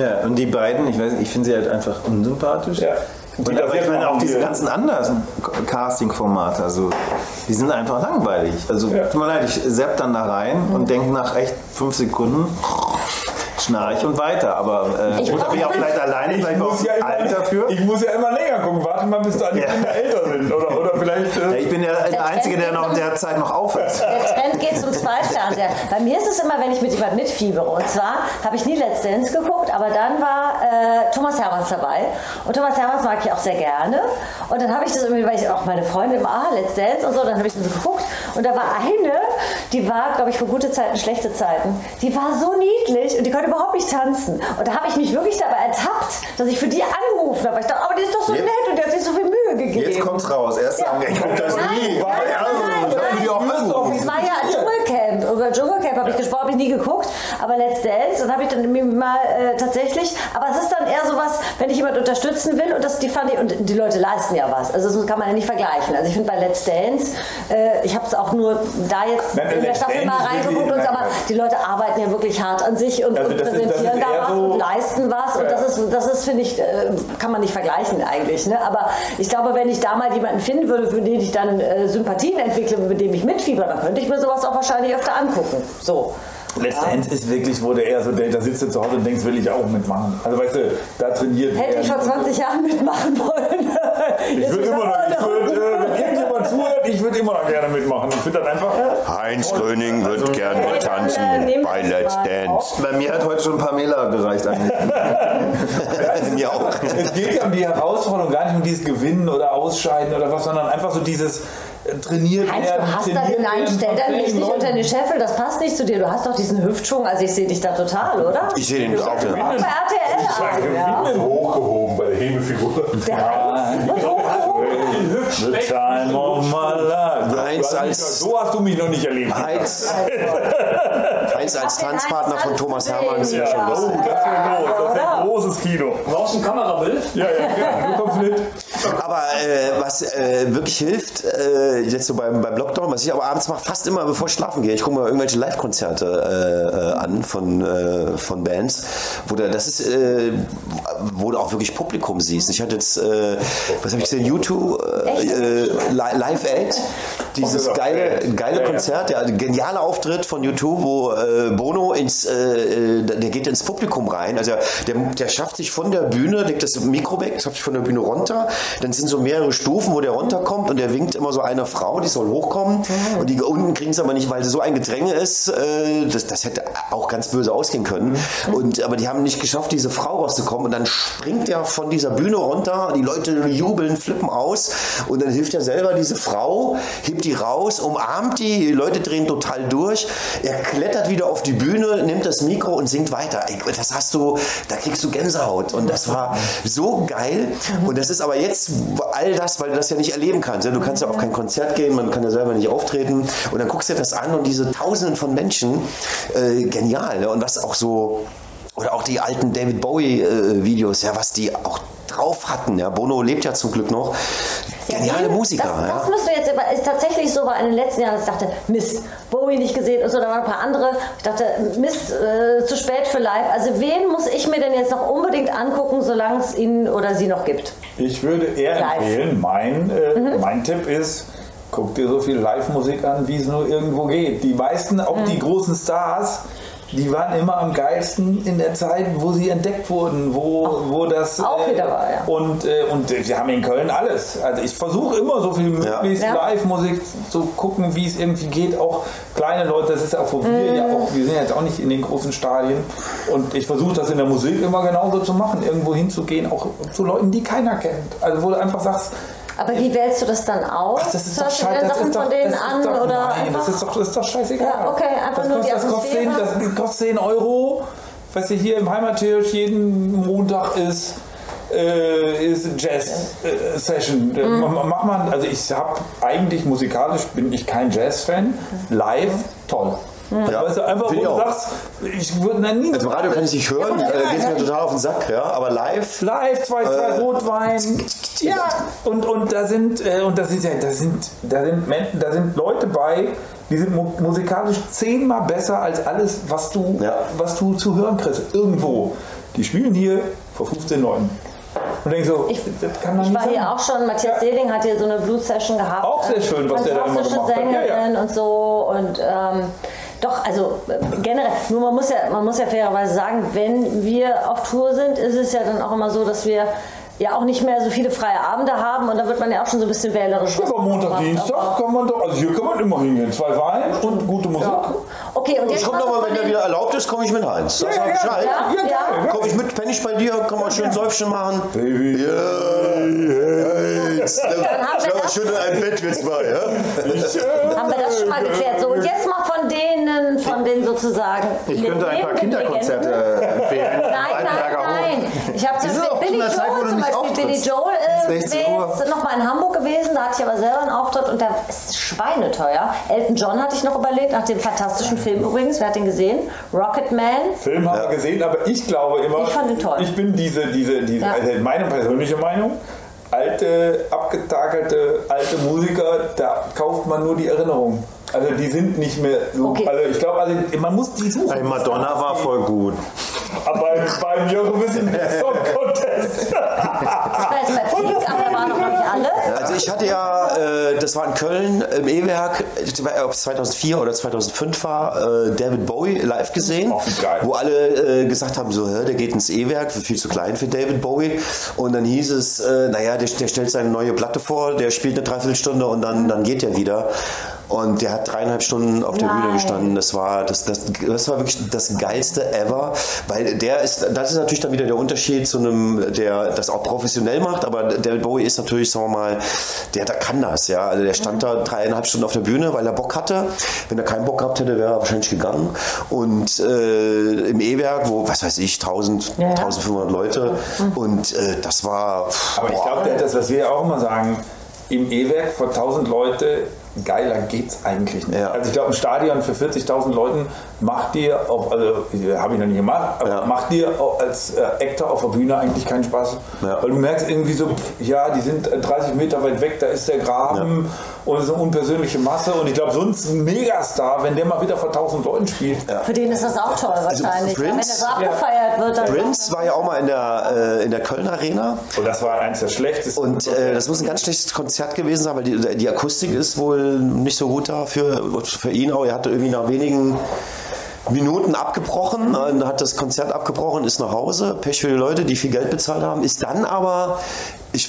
Ja, und die beiden, ich weiß, ich finde sie halt einfach unsympathisch. Ja. Und Die aber ich meine auch diese ganzen anderen Casting-Formate, also die sind einfach langweilig. Also Ja. tut mir leid, ich sepp dann da rein und denke nach echt fünf Sekunden, schnarch und weiter. Aber äh, Ich da bin ich auch vielleicht alleine, Ich vielleicht auch muss, ja immer, alt dafür. ich muss ja immer länger gucken. Warte mal, bis da die Ja. Kinder älter sind. Oder, oder vielleicht. Ja, Äh, ich bin der, der Einzige, der noch in der Zeit noch auf ist. Der Trend geht zum Zweitfernseher. Bei mir ist es immer, wenn ich mit jemandem mitfiebere. Und zwar habe ich nie Let's Dance geguckt, aber dann war äh, Thomas Hermanns dabei. Und Thomas Hermanns mag ich auch sehr gerne. Und dann habe ich das irgendwie, weil ich auch meine Freundin immer, ah, Let's Dance und so, dann habe ich das so geguckt. Und da war eine, die war, glaube ich, für gute Zeiten, schlechte Zeiten. Die war so niedlich und die konnte überhaupt nicht tanzen. Und da habe ich mich wirklich dabei ertappt, dass ich für die angerufen habe. Ich dachte, aber die ist doch so Jetzt- nett und die hat sich so viel Mühe gegeben. Jetzt kommt's raus. Erst sagen, ich das nie. nein, Ja, nein, ich nein. die auch angerufen. Es war ja ein Dschungelcamp. Über Dschungelcamp habe ich gesprochen, habe ich nie geguckt. Aber Let's Dance, dann habe ich dann mal äh, tatsächlich. Aber es ist dann eher sowas, wenn ich jemand unterstützen will und das, die fand ich, und die Leute leisten ja was. Also das kann man ja nicht vergleichen. Also ich finde bei Let's Dance, äh, ich habe es auch nur da jetzt Nein, in der Staffel mal reingeguckt und nein, aber die Leute arbeiten ja wirklich hart an sich und, Also und das ist- präsentieren da was so- und leisten was. Und Ja. das ist, das ist finde ich, äh, kann man nicht vergleichen eigentlich. Ne? Aber ich glaube, wenn ich da mal jemanden finden würde, für den ich dann äh, Sympathien entwickle, mit dem ich mitfieber, dann könnte ich mir sowas auch wahrscheinlich öfter angucken. So. Let's Dance ist wirklich, wo der eher so, der, da sitzt du zu Hause und denkst, will ich auch mitmachen. Also weißt du, da trainiert Hätte ich vor 20 Jahren mitmachen wollen. Ich würde immer noch, ich würd, äh, wenn irgendjemand zuhört, ich würde immer noch gerne mitmachen. Ich finde das einfach. Heinz Gröning wird gern äh, mittanzen bei Let's Dance. Bei mir hat heute schon Pamela gereicht eigentlich. Mir auch. Es geht ja um die Herausforderung, gar nicht um dieses Gewinnen oder Ausscheiden oder was, sondern einfach so dieses trainiert Heinz, werden. du hast da den Nein, werden stell dann mich nicht unter Leuten. den Scheffel, das passt nicht zu dir. Du hast doch diesen Hüftschwung, also ich sehe dich da total, oder? Ich sehe den auch. Auch Ja. bei RTL an, ja. Gewinnen. hochgehoben bei der Hebefigur. Der hochgehoben. The time of my life. Heinz als- So hast du mich noch nicht erlebt. Heinz, Heinz als Tanzpartner von Thomas Hermann ist ja schon ja. Oh, lustig. das wäre groß. Das Oder? ein großes Kino. Brauchst du ein Kamerabild? Ja, ja. Du kommst mit. Aber äh, was äh, wirklich hilft, äh, jetzt so beim, beim Lockdown, was ich aber abends mache, fast immer bevor ich schlafen gehe, ich gucke mal irgendwelche Live-Konzerte äh, äh, an von, äh, von Bands, wo da, das ist, äh, wo du auch wirklich Publikum siehst. Ich hatte jetzt, äh, was habe ich gesehen, YouTube, äh, äh, Li- Live Aid, dieses geile, geile Konzert, ja, genialer Auftritt von YouTube, wo äh, Bono ins, äh, äh, der geht ins Publikum rein, also der, der schafft sich von der Bühne, legt das Mikro weg, schafft sich von der Bühne runter, dann sind so mehrere Stufen, wo der runterkommt und der winkt immer so einer Frau, die soll hochkommen. Und die unten kriegen es aber nicht, weil so ein Gedränge ist, äh, das, das hätte auch ganz böse ausgehen können. Und aber die haben nicht geschafft, diese Frau rauszukommen. Und dann springt er von dieser Bühne runter, die Leute jubeln, flippen aus. Und dann hilft er selber diese Frau, hebt die raus, umarmt die, die Leute drehen total durch, er klettert wieder auf die Bühne, nimmt das Mikro und singt weiter. Das hast du, da kriegst du Gänsehaut und das war so geil und das ist aber jetzt all das, weil du das ja nicht erleben kannst. Du kannst ja auf kein Konzert gehen, man kann ja selber nicht auftreten und dann guckst du dir das an und diese Tausenden von Menschen, äh, genial. Und was auch so oder auch die alten David Bowie äh, Videos, ja, was die auch drauf hatten. Ja, Bono lebt ja zum Glück noch. Geniale Musiker. Das, ja. das müsst du jetzt, aber ist tatsächlich so, war in den letzten Jahren, dass ich dachte, Mist, Bowie nicht gesehen und so, da waren ein paar andere. Ich dachte, Mist, äh, zu spät für live. Also wen muss ich mir denn jetzt noch unbedingt angucken, solange es ihn oder sie noch gibt? Ich würde eher Live. empfehlen, mein, äh, mein Tipp ist, guck dir so viel Live-Musik an, wie es nur irgendwo geht. Die meisten, auch die großen Stars, die waren immer am geilsten in der Zeit, wo sie entdeckt wurden, wo, wo das... auch wieder war, ja. Und, äh, und äh, wir haben in Köln alles. Also ich versuche immer so viel möglichst Ja. Live-Musik zu gucken, wie es irgendwie geht. Auch kleine Leute, das ist auch, wo wir ja auch, wir sind jetzt auch nicht in den großen Stadien. Und ich versuche das in der Musik immer genauso zu machen, irgendwo hinzugehen, auch zu Leuten, die keiner kennt. Also wo du einfach sagst, Aber wie wählst du das dann aus? Ach, das ist doch Hörst du dir scheiße. Das Sachen ist doch, von denen das ist an doch, oder nein, einfach? das ist doch, das ist doch scheißegal. Ja, okay, einfach das nur kostet, die das kostet 10, Atmosphäre. das kostet 10 Euro. Was hier hier im Heimathirsch jeden Montag ist, äh, ist Jazz-Session. Mhm. Mach man, also ich habe eigentlich musikalisch bin ich kein Jazz-Fan. Live, toll. Also, Ja, weißt du, einfach, wo du auch. sagst, ich würde dann nie Also im Radio kann ich nicht hören, Ja, äh, geht ja, mir total auf den Sack, ja, aber live. Live, zwei, zwei Äh, Rotwein. Ja, und, und da sind, äh, und das ist ja, da sind, da sind Menschen, da sind Leute bei, die sind mu musikalisch zehnmal besser als alles, was du, Ja. was du zu hören kriegst. Irgendwo. Die spielen hier vor 15 Leuten. Und denkst so, Ich- das kann doch Ich war sein. hier auch schon, Matthias Seeling hat hier so eine Blues-Session gehabt. Auch sehr Ähm, schön, was der da immer gemacht hat. Ja, ja. Sängerin und so und ähm, doch, also äh, generell, nur man muss, ja, man muss ja fairerweise sagen, wenn wir auf Tour sind, ist es ja dann auch immer so, dass wir ja auch nicht mehr so viele freie Abende haben und da wird man ja auch schon so ein bisschen wählerisch. Ja, aber Montag, macht. Dienstag Aber- kann man doch, also hier kann man immer hingehen. Zwei Wein und gute Musik. Ja. Okay, und Ich jetzt komme mal so nochmal, wenn der wieder erlaubt ist, komme ich mit Heinz. Sag Ja, mal ja, Bescheid. Ja, Ja, ja. Komme ich mit, penne ich bei dir, kann man schön Säufchen machen. Baby. Ja, Heinz. haben wir Schau, das. Schön in ein Bett wird's mal, ja? Ich, äh, Haben wir das schon mal geklärt. So, und jetzt mal von denen, von den sozusagen. Ich könnte ein paar Kinderkonzerte empfehlen. Nein, nein. Nein. Ich habe Beispiel zu Billy Zeit, Joel, zum nicht Beispiel Billy. Joel äh, 16 wäre Uhr. jetzt noch mal in Hamburg gewesen. Da hatte ich aber selber einen Auftritt und der ist schweineteuer. Elton John hatte ich noch überlegt, nach dem fantastischen Film übrigens. Wer hat den gesehen? Rocket Man. Film haben wir gesehen, aber ich glaube immer, Ich fand ihn toll. ich bin diese, diese, diese Ja. also meine persönliche Meinung, alte, abgetakelte, alte Musiker, da kauft man nur die Erinnerung. Also die sind nicht mehr so, Okay. also ich glaube, also man muss die suchen. Ey, Madonna war voll gut. Aber beim, Eurovision Song Contest. Ich weiß aber da waren noch nicht alle. Also ich hatte ja, äh, das war in Köln im E-Werk, ob es 2004 oder 2005 war, äh, David Bowie live gesehen, Oh, wo alle äh, gesagt haben, so, der geht ins E-Werk, viel zu klein für David Bowie. Und dann hieß es, äh, naja, der, der stellt seine neue Platte vor, der spielt eine Dreiviertelstunde und dann, dann geht er wieder. Und der hat dreieinhalb Stunden auf der Bühne Nein. gestanden. Das war, das, das, das war wirklich das geilste ever, weil der ist, das ist natürlich dann wieder der Unterschied zu einem, der das auch professionell macht, aber David Bowie ist natürlich, sagen wir mal, der, der kann das, ja. Also der stand da dreieinhalb Stunden auf der Bühne, weil er Bock hatte. Wenn er keinen Bock gehabt hätte, wäre er wahrscheinlich gegangen. Und äh, im E-Werk, wo, was weiß ich, 1000, Ja, ja. 1500 Leute. Und äh, das war. Aber ich glaube, das, was wir auch immer sagen, im E-Werk vor 1000 Leute geiler geht's eigentlich nicht. Ja. Also ich glaube, ein Stadion für 40.000 Leuten macht dir, auch, also habe ich noch nie gemacht, aber Ja. macht dir auch als äh, Actor auf der Bühne eigentlich keinen Spaß. Ja. Weil du merkst irgendwie so, ja, die sind 30 Meter weit weg, da ist der Graben und ist eine unpersönliche Masse. Und ich glaube, sonst ein Megastar, wenn der mal wieder vor 1000 Leuten spielt, Für den ist das auch toll wahrscheinlich. Prince- Wenn das so abgefeiert wird, dann Prince war ja auch mal in der, äh, in der Köln Arena. und das war eins der schlechtesten. Und äh, das muss ein ganz schlechtes Konzert gewesen sein, weil die, die Akustik ist wohl nicht so gut da für, für ihn auch. Er hatte irgendwie nach wenigen Minuten abgebrochen, und hat das Konzert abgebrochen, ist nach Hause. Pech für die Leute, die viel Geld bezahlt haben. Ist dann aber, ich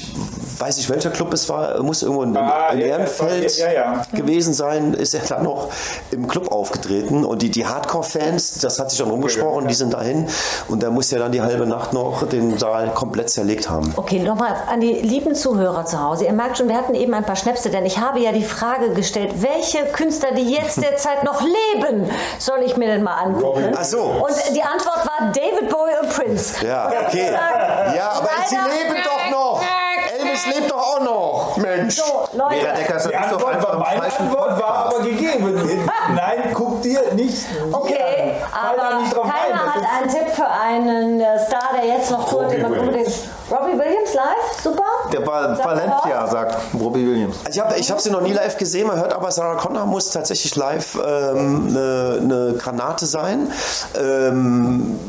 weiß nicht welcher Club es war, muss irgendwo in, Ah, in ja, Ehrenfeld ja, ja. gewesen sein, ist er dann noch im Club aufgetreten. Und die, die Hardcore-Fans, das hat sich dann rumgesprochen, die sind dahin. Und da muss er dann die halbe Nacht noch den Saal komplett zerlegt haben. Okay, nochmal an die lieben Zuhörer zu Hause. Ihr merkt schon, wir hatten eben ein paar Schnäpse, denn ich habe ja die Frage gestellt, welche Künstler, die jetzt derzeit noch leben, soll ich mir denn mal angucken? Ach so. Und die Antwort war David Bowie und Prince. Ja, okay. Ja, aber sie leben doch noch. Elvis lebt doch auch noch. Mensch. So, Leute. Vera Deckers Die hat doch Antwort, einfach im meine falschen Antwort war aber gegeben. Nein, guck dir nicht. Okay, da aber nicht drauf ein. keiner Das hat einen Tipp für einen äh, Star, der jetzt noch tourt, den man Williams. unbedingt. Robbie Williams live? Super? Der Sagt Valencia, sagt Robbie Williams. Ich habe ich hab sie noch nie live gesehen. Man hört aber, Sarah Connor muss tatsächlich live ähm, eine, eine Granate sein. Ähm,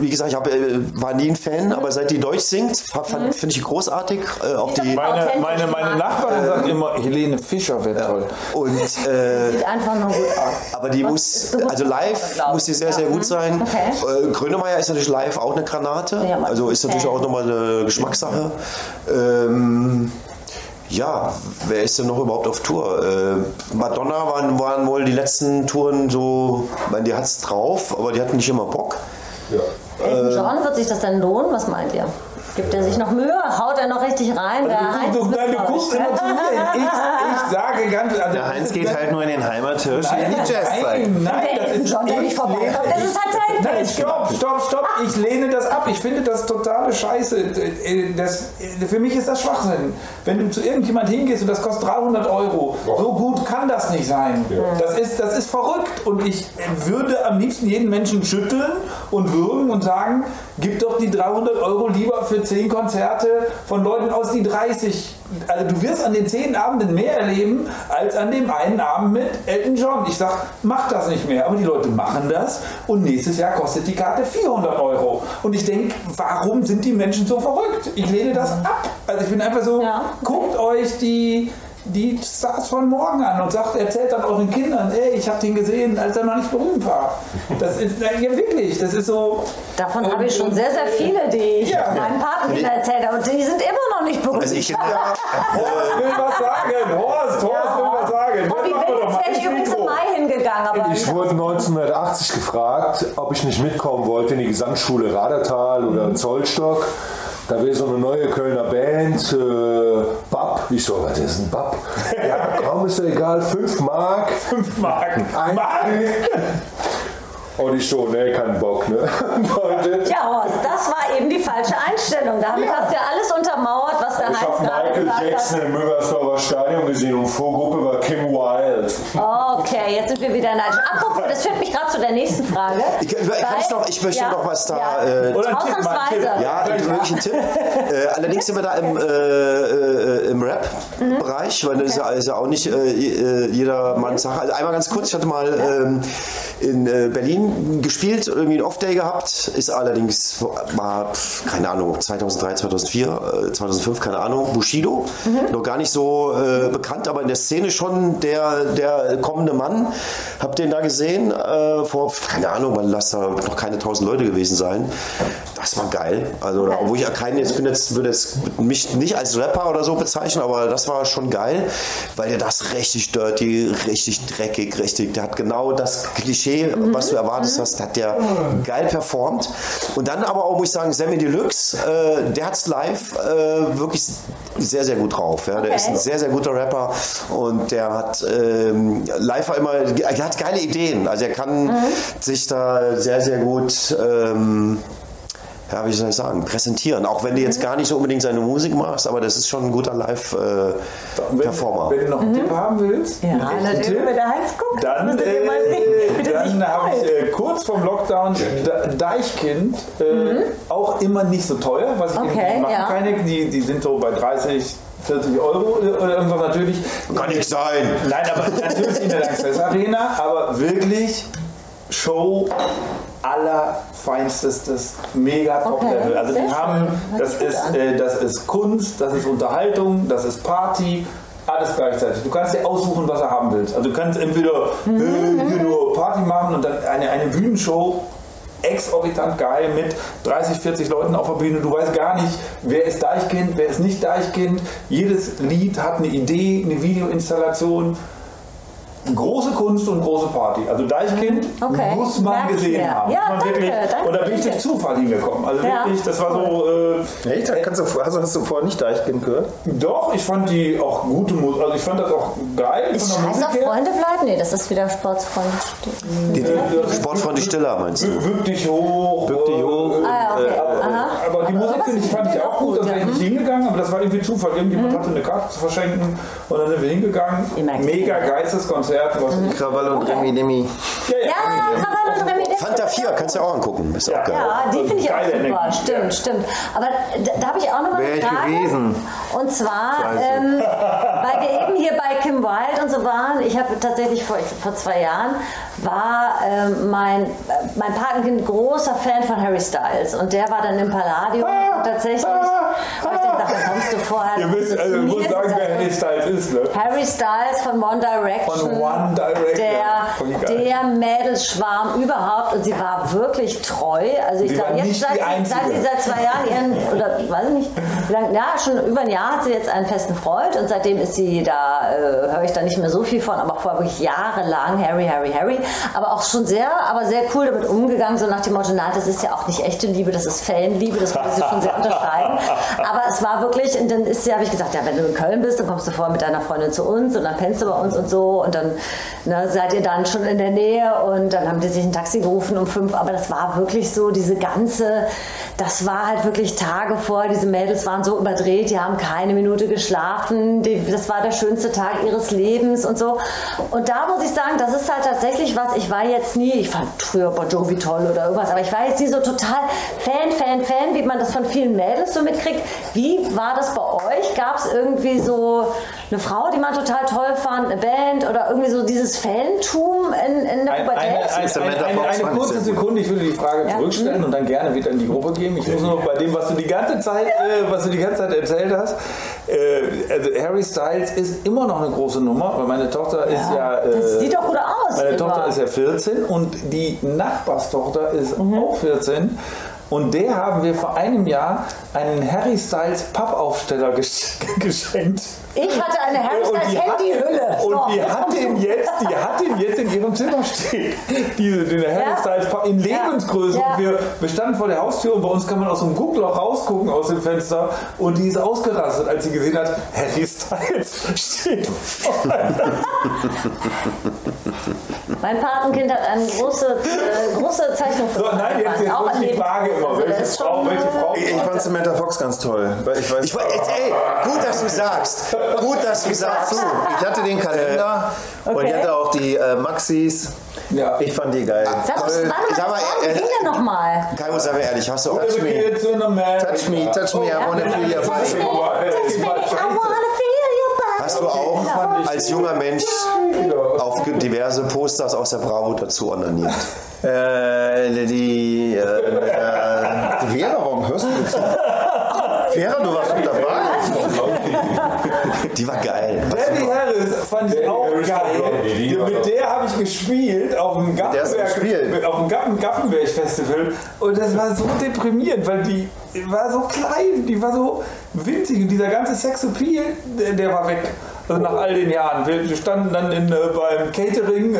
wie gesagt, ich hab, äh, war nie ein Fan, aber seit die Deutsch singt, fand- finde ich großartig. Äh, auch die, Meine, meine, meine. Nachbarin sagt immer, Helene Fischer wäre toll. und äh, Sieht einfach nur gut aus. Aber die Was muss, also live muss die ich. sehr, sehr gut sein. Okay. Äh, Grönemeyer ist natürlich live auch eine Granate. Also ist natürlich Okay. auch nochmal eine Geschmackssache. Ähm, ja, wer ist denn noch überhaupt auf Tour? Äh, Madonna waren, waren wohl die letzten Touren so, ich meine, die hat's drauf, aber die hatten nicht immer Bock. Elton John, wird sich das denn lohnen? Was meint ihr? Gibt er sich noch Mühe? Haut er noch richtig rein? Der Heinz Du, nein, du guckst immer zu mir. Ich, ich sage ganz also Der Heinz geht halt nur in den Heimathirsch in Nein, die Jazzzeit. nein, nein, Der das ist der nicht vorbeikommt. Das ist halt sein Nein, stopp, stopp, stopp. Ich lehne das ab. Ich finde das totale Scheiße. Das, für mich ist das Schwachsinn. Wenn du zu irgendjemand hingehst und das kostet 300 Euro, so gut kann das nicht sein. Das, ist, das ist verrückt. Und ich würde am liebsten jeden Menschen schütteln und würgen und sagen, gib doch die 300 Euro lieber für 10 Konzerte von Leuten aus, die 30. Also du wirst an den 10 Abenden mehr erleben, als an dem einen Abend mit Elton John. Ich sag, mach das nicht mehr. Aber die Leute machen das und nächstes Jahr kostet die Karte 400 Euro. Und ich denke, warum sind die Menschen so verrückt? Ich lehne das ab. Also ich bin einfach so, Ja. guckt euch die, die Stars von morgen an und sagt, erzählt dann euren Kindern, ey, ich habe den gesehen, als er noch nicht berühmt war. Das ist, ja wirklich, das ist so... Davon habe ich schon sehr, sehr viele, die ich Ja. meinen Patenkindern erzählt habe. Und die sind immer noch nicht berühmt. Also ich, ja, Horst will was sagen, Horst, Horst will was sagen. Bobby Williams mal wäre ich übrigens im. Mai hingegangen. Aber Ich wurde 1980 gefragt, ob ich nicht mitkommen wollte in die Gesamtschule Radertal oder Zollstock. Da wäre so eine neue Kölner Band, äh, Bab. Ich so, was ist ein Bab? Ja, komm, ist ja egal, 5 Mark. Fünf Marken. Ein- Marken. Und ich so, nee, kein Bock, ne? Leute. ja, Horst, das war eben die falsche Einstellung. Damit hast du ja alles untermauert, was der Ich Heinz habe gerade Michael gesagt Jackson hat. im Müngersdorfer Stadion gesehen und Vorgruppe war Kim Wilde. Okay, jetzt sind wir wieder neidisch. Apropos, das führt mich gerade zu der nächsten Frage. ich, ich, ich, noch, ich möchte Ja, noch was da. ja. Äh, Oder Ausnahmsweise. Tipp. Ja, wirklich ein Tipp. Äh, allerdings sind wir da im, äh, äh, im Rap-Bereich, weil das ist ja, ist ja auch nicht äh, äh, jedermanns Sache. Also einmal ganz kurz, ich hatte mal ähm, in äh, Berlin gespielt, irgendwie einen Off-Day gehabt, ist allerdings, war, keine Ahnung, 2003, 2004, äh, 2005, keine Ahnung, Bushido, noch gar nicht so äh, bekannt, aber in der Szene schon der, der kommende Mann. Hab den da gesehen, äh, vor, keine Ahnung, man lass da noch keine tausend Leute gewesen sein. Das war geil. Also, da, obwohl ich ja keinen jetzt bin, jetzt würde jetzt mich nicht als Rapper oder so bezeichnen, aber das war schon geil, weil der das richtig dirty, richtig dreckig, richtig, der hat genau das Klischee, was du erwartest hast, hat der geil performt. Und dann aber auch, muss ich sagen, Sammy Deluxe, äh, der hat's live äh, wirklich sehr, sehr gut drauf. Ja. Der ist ein Okay. sehr, sehr guter Rapper und der hat ähm, live immer, er hat geile Ideen. Also er kann sich da sehr, sehr gut ähm, ja, wie soll ich sagen, präsentieren. Auch wenn du jetzt gar nicht so unbedingt seine Musik machst, aber das ist schon ein guter Live-Performer. Wenn, wenn du noch einen Tipp haben willst, Ja, einen Tipp, wenn der Heinz guckt, dann, äh, dann habe ich äh, kurz vorm Lockdown Deichkind, äh, auch immer nicht so teuer, was ich Okay, machen ja. kann. Die, die sind so bei 30, 40 Euro oder irgendwas natürlich. Kann nicht sein. Nein, aber natürlich in der Langsess Arena, aber wirklich Show allerfeinstes mega top Okay, level. Also die haben, das ist, äh, das ist Kunst, das ist Unterhaltung, das ist Party. Alles gleichzeitig. Du kannst dir aussuchen, was du haben willst. Also du kannst entweder Mhm, äh, hier nur Party machen und dann eine, eine Bühnenshow exorbitant geil mit 30, 40 Leuten auf der Bühne. Du weißt gar nicht, wer ist Deichkind, wer ist nicht Deichkind. Jedes Lied hat eine Idee, eine Videoinstallation. Große Kunst und große Party. Also Deichkind Okay. muss man Merk ich gesehen mir. haben. Ja, man danke, wirklich, danke, und da bin ich durch. Zufall hingekommen. Also Ja. wirklich, das war so. Äh, Echt? Kannst du, also hast du vorher nicht Deichkind gehört? doch, ich fand die auch gute Musik. Also ich fand das auch geil Ist von der Musik her. Freunde bleiben? Nee, das ist wieder Sportsfreund. Sportfreund Stiller, meinst du? Bück dich hoch. Bück dich hoch. äh, Ah, ja, okay. äh, Aha. Aber die Musik finde ich, fand ich auch gut, da ja. ich nicht hingegangen, aber das war irgendwie Zufall. Irgendjemand hatte eine Karte zu verschenken und dann sind wir hingegangen. Mega geilstes Konzert. Was Krawalle und Remi Demi. ja, ja, Ja, Krawalle und Remi. Fanta 4, kannst du auch angucken. Ist auch geil. Ja, die finde ich auch super. Energie. Stimmt, stimmt. Aber da, da habe ich auch noch mal Wär eine Frage. gewesen. Und zwar, ähm, weil wir eben hier bei Kim Wilde und so waren. Ich habe tatsächlich vor, vor zwei Jahren war ähm, mein, äh, mein Patenkind großer Fan von Harry Styles und der war dann im Palladium und tatsächlich. Und ich dann dachte, kommst du vorher? Ihr müsst, also ich muss sagen, wer Harry Styles ist, ne? Harry Styles von One Direction. Von One Direction. Der, der Mädelsschwarm überhaupt. Und sie war wirklich treu. Also ich glaube, jetzt seit, seit sie seit zwei Jahren ihren, oder weiß ich nicht, wie lange, ja, schon über ein Jahr hat sie jetzt einen festen Freund und seitdem ist sie da, äh, höre ich da nicht mehr so viel von, aber vorher wirklich jahrelang Harry, Harry, Harry. Aber auch schon sehr, aber sehr cool damit umgegangen, so nach dem Motto, nein, das ist ja auch nicht echte Liebe, das ist Fanliebe, das würde sie schon sehr unterscheiden. Aber es war wirklich, und dann ist sie, habe ich gesagt, ja, wenn du in Köln bist, dann kommst du vorher mit deiner Freundin zu uns und dann pennst du bei uns und so und dann ne, seid ihr dann schon in der Nähe und dann haben die sich ein Taxi gerufen um fünf, aber das war wirklich so, diese ganze, das war halt wirklich Tage vor, diese Mädels waren so überdreht, die haben keine Minute geschlafen, die, das war der schönste Tag ihres Lebens und so. Und da muss ich sagen, das ist halt tatsächlich was, ich war jetzt nie, ich fand früher Bon Jovi toll oder irgendwas, aber ich war jetzt nie so total Fan, Fan, Fan, wie man das von vielen Mädels so mitkriegt. Wie war das bei euch? Gab es irgendwie so eine Frau, die man total toll fand, eine Band oder irgendwie so dieses Fantum in, in der Pubertät? eine, eine, eine, eine, kurze. Sekunde, ich würde die Frage Ja. zurückstellen und dann gerne wieder in die Gruppe gehen. Ich muss nur bei dem, was du die ganze Zeit, äh, was du die ganze Zeit erzählt hast. Äh, also Harry Styles ist immer noch eine große Nummer, weil meine Tochter ist ja. Äh, das sieht doch gut aus. meine immer. Tochter ist ja 14 und die Nachbarstochter ist Mhm. auch 14. Und der haben wir vor einem Jahr einen Harry Styles Pappaufsteller gesch- geschenkt. Ich hatte eine Harry Styles Handyhülle. Und die jetzt hat den jetzt, die hat den jetzt in ihrem Zimmer stehen. Diese, den Harry Ja. Styles Pa- in Lebensgröße. Ja. Und wir, wir standen vor der Haustür und bei uns kann man aus so einem Guckloch rausgucken aus dem Fenster. Und die ist ausgerastet, als sie gesehen hat, Harry Styles steht vor Mein Patenkind hat eine große, äh, große Zeichnung So, nein, jetzt, jetzt Auch die Frage immer, Also, welche Frau, welche äh, Frau. Ich, ich fand Samantha Fox ganz toll. Weil Ich, weiß, Ich, war- jetzt, ey, gut, dass du sagst. Gut, dass du sagst. ich hatte den Kalender und Okay. ich hatte auch die äh, Maxis. Ja. Ich fand die geil. Sag Toll. warte mal, Sag mal, äh, ging der nochmal? Kai, sei mir ehrlich, hast du auch. Touch me. Touch me, touch me, I wanna feel your Touch body. me, touch me, I Hast du auch als junger Mensch auf diverse Posters aus der Bravo dazu onaniert? Äh, die, äh, äh, Vera, warum hörst du zu? Vera, du warst mit dabei. Die war geil. Debbie Harris fand ich auch geil. Mit der habe ich gespielt auf dem Gaffenberg, auf dem Gaffen, Gaffenberg Festival und das war so deprimierend, weil die war so klein, die war so winzig und dieser ganze Sexappeal, der, der war weg. Also nach all den Jahren. Wir standen dann in, äh, beim Catering äh,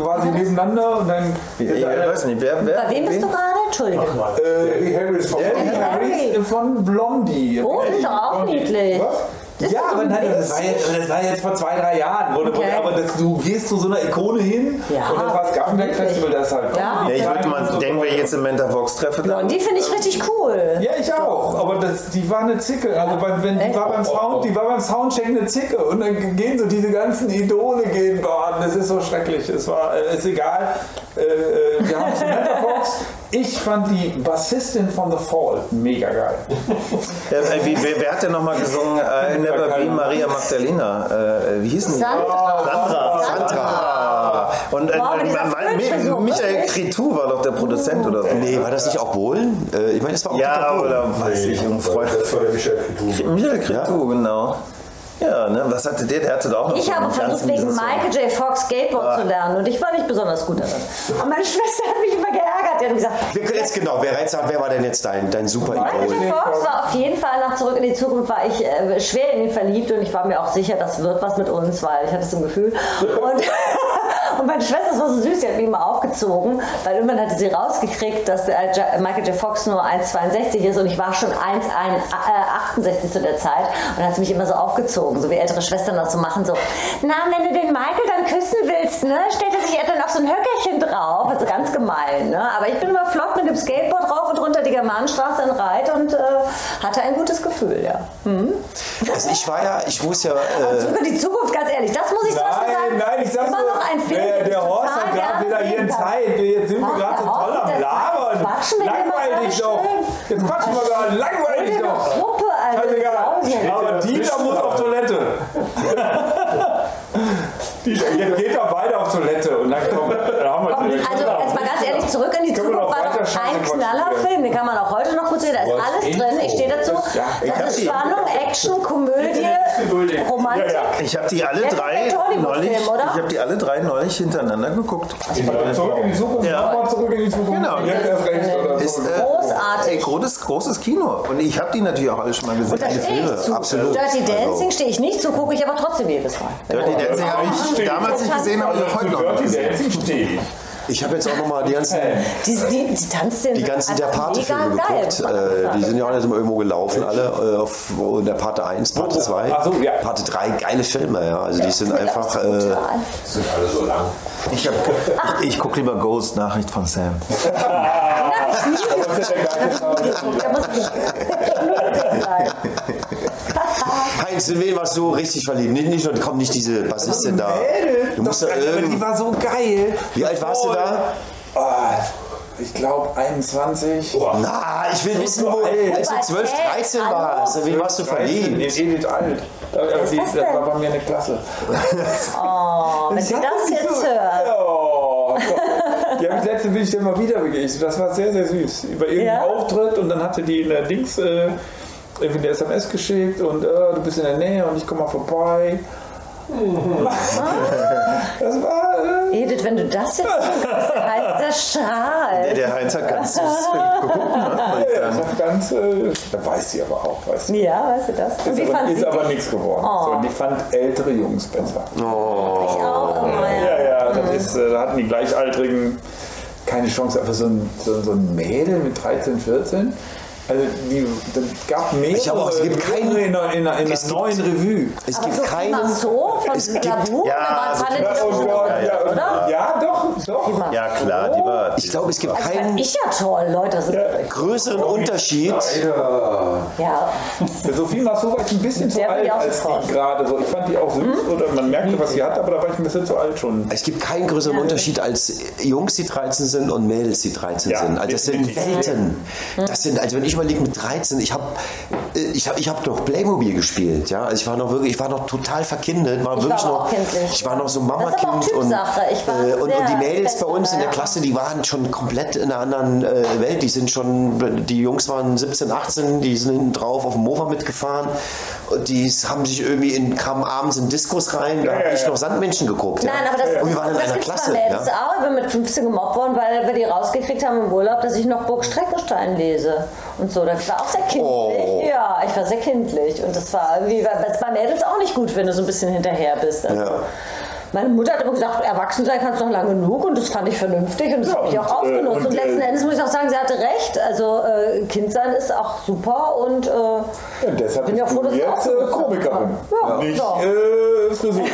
quasi nebeneinander und dann Ich, ich weiß nicht, wer, wer? Bei wem bist du gerade? Entschuldige. äh, Harris von. Harris von Blondie. Oh, das ist doch auch Blondie. niedlich. Was? Ja, ist so aber ein nein, das war, jetzt, das war jetzt vor zwei, drei Jahren. Wo, Okay. Aber das, du gehst zu so einer Ikone hin Ja, und das war das Gaffenberg. Festival, das halt. Ja. Nee, ich würde mal So- denken, wenn ich jetzt im Menta Vox treffe, dann Und die finde ich richtig cool. Ja, ich auch. Aber das, die war eine Zicke. Also beim, wenn, die, war beim Sound, die war beim Soundcheck eine Zicke. Und dann gehen so diese ganzen Idole gehen baden. Das ist so schrecklich. Es war, äh, ist egal. Äh, äh, wir haben Samantha Fox. Ich fand die Bassistin von The Fall mega geil. Äh, äh, wie, wer, wer hat denn nochmal gesungen? Äh, Never Be Maria Magdalena. Äh, wie hieß denn die? Sandra. Sandra. Sandra. Und äh, Wow, Michael? Cretou war doch der Produzent oder so. Nee, war das nicht auch Bohlen? Äh, ich meine, das war auch Ja, oder weiß ich, ein Freund. Das war der Michael Couture. Michael Cretou, genau. Ja, ne, was hatte der? Der hatte doch auch noch Ich so habe versucht, wegen. Michael J. Fox Skateboard zu lernen und ich war nicht besonders gut darin. Und meine Schwester hat mich immer geärgert. Die hat gesagt, Wir können jetzt genau, wer, jetzt sagt, wer war denn jetzt dein, dein super Michael Idol? J. Fox war auf jeden Fall nach Zurück in die Zukunft war ich äh, schwer in ihn verliebt und ich war mir auch sicher, das wird was mit uns, weil ich hatte so ein Gefühl. Und, und meine Schwester, war so süß, die hat mich immer aufgezogen, weil irgendwann hatte sie rausgekriegt, dass äh, Michael J. Fox nur 1,62 ist und ich war schon 1,68 zu der Zeit und hat sie mich immer so aufgezogen, so wie ältere Schwestern das so machen, so, na, wenn du den Michael dann küssen willst, ne, stellt er sich dann auf so ein Höckerchen drauf, also ganz gemein, ne, aber ich bin immer flott mit dem Skateboard rauf und runter die Germanenstraße in Reit und äh, hatte ein gutes Gefühl, ja. Also ich war ja, ich muss ja, Aber äh, in die Zukunft, ganz ehrlich, das muss ich Beispiel sagen. Nein, nein, ich sag's immer nur, noch ein Film, der, der Horst hat gerade wieder hier kann. Zeit. Jetzt sind wir gerade so toll am Labern. quatschen wir Langweilig doch. Jetzt quatschen wir gerade. Langweilig doch. Gruppe, Alter. Scheißegal. Sausen. Aber Dieter muss auf Toilette. Dieter, jetzt geht er beide auf Toilette und dann kommt, dann haben wir Komm, direkt- Also jetzt mal ganz ehrlich, zurück in die Können wir Zukunft noch war weiter doch Scheiße ein Knallerfilm, den kann man auch heute noch gut sehen, da ist alles drin, ich stehe dazu. Ja, ich Das ist die- Spannung, Action, Komödie, Romantik. Ja, ja. Ich habe die alle drei neulich, ich habe die alle drei neulich hintereinander geguckt. Zurück in die Zukunft, Ja. nochmal zurück in die Zukunft. Genau. Jetzt erst recht. Oder Ist, so. äh, Großartig. Ey, großes, großes Kino. Und ich habe die natürlich auch alle schon mal gesehen. Stehe Filme, zu. absolut. Dirty Dancing Also- stehe ich nicht zu, gucke ich aber trotzdem jedes Mal. Dirty Dancing habe ich damals nicht gesehen, aber ich habe heute noch Dirty gesehen. Dancing stehe ich. Ich habe jetzt auch nochmal die ganzen, Die, die, die Tanzszenen die ganzen der einfach Pate-Filme geguckt. Äh, die sind ja auch nicht immer irgendwo gelaufen, alle. Äh, auf in der Pate 1, Pate 2, Ach so, ja. Pate 3, geile Filme, ja. Also die sind einfach. Äh. Sind alle so lang. Ich, hab- ich gucke lieber Ghost, Nachricht von Sam. Muss ich sein. Heinz, in wen warst du richtig verliebt? Nicht, nicht nur, kommt nicht diese Bassistin da. Du musst da Doch, aber die irgend. war so geil. Wie alt warst du da? Oh, ich glaube 21. Na, ich will wissen, wo, als du 12, 13 Hallo? warst. Wen warst du 13, in verliebt? Edith Alt. Das das denn? war bei mir eine Klasse. Oh, wenn Ich hab das jetzt so- hört. Oh, Gott. Die habe ich letzte bin ich dir mal wieder begegnet. Das war sehr, sehr süß. Über irgendeinen Ja? Auftritt und dann hatte die in der Dings äh, irgendwie eine SMS geschickt und äh, du bist in der Nähe und ich komme mal vorbei. Das war. Äh, Edith, wenn du das jetzt guckst, heißt der Strahl. Der Heinz hat ganz süß geguckt, ne? ja, das war ganz. Äh, da weiß sie aber auch, weißt du. Ja, weißt du das? Wie Ist aber, ist sie aber nichts geworden. Oh. So, und die fand ältere Jungs besser. Ich auch immer, ja. Ja, ja, das ist, äh, da hatten die Gleichaltrigen keine Chance. Aber so ein, so, so ein Mädel mit 13, 14, also die, das gab mehrere Ich habe auch- es gibt keinen- in einer, in einer, in es einer gibt- neuen Revue. Es Aber gibt so keinen. So von es gibt- Labu, ja, da war so Talented Oh Gott, ja, oder? ja, doch, doch. Ja, klar, die war. Ich glaube, es gibt fand keinen ich ja toll, Leute. Das ist, größeren Unterschied. ja, Sophie Massot war ich ein bisschen zu Der alt als die gerade so. Ich fand die auch süß oder man merkte, was sie hat, aber da war ich ein bisschen zu alt schon. Es gibt keinen größeren Unterschied als Jungs, die 13 sind und Mädels, die 13 Ja, sind. Also das sind. Welten. Das sind, also wenn ich überlege mit 13, ich habe ich hab, ich hab noch Playmobil gespielt, ja. Also ich war noch wirklich, ich war noch total verkindet, war Ich wirklich war noch, kindlich. ich war noch so Mama-Kind und, äh, und, und die Mädels bei uns in der. Klasse, die waren schon komplett in einer anderen äh, Welt. Die sind schon, die Jungs waren 17, 18, die sind hinten drauf auf dem Mofa mitgefahren und die haben sich irgendwie in, kamen abends in Diskos rein, da habe ich noch Sandmenschen geguckt. Ja. Nein, aber das, und wir waren in das einer Klasse. Ja. auch. Ich bin mit 15 gemobbt worden, weil wir die rausgekriegt haben im Urlaub, dass ich noch Burg Streckenstein lese. Und so, das war auch sehr kindlich. Oh. Ja, ich war sehr kindlich. Und das war irgendwie, bei Mädels auch nicht gut, wenn du so ein bisschen hinterher bist. Also, Ja. meine Mutter hat immer gesagt, erwachsen sein kannst du noch lange genug und das fand ich vernünftig und das habe ich auch und, äh, aufgenutzt. und, Und, letzten äh, Endes muss ich auch sagen, sie hatte recht. Also äh, Kind sein ist auch super und äh, Ja, deshalb bin ja bist froh, dass ich jetzt äh, auch Komikerin. Ja, nicht ja. äh, Frisur.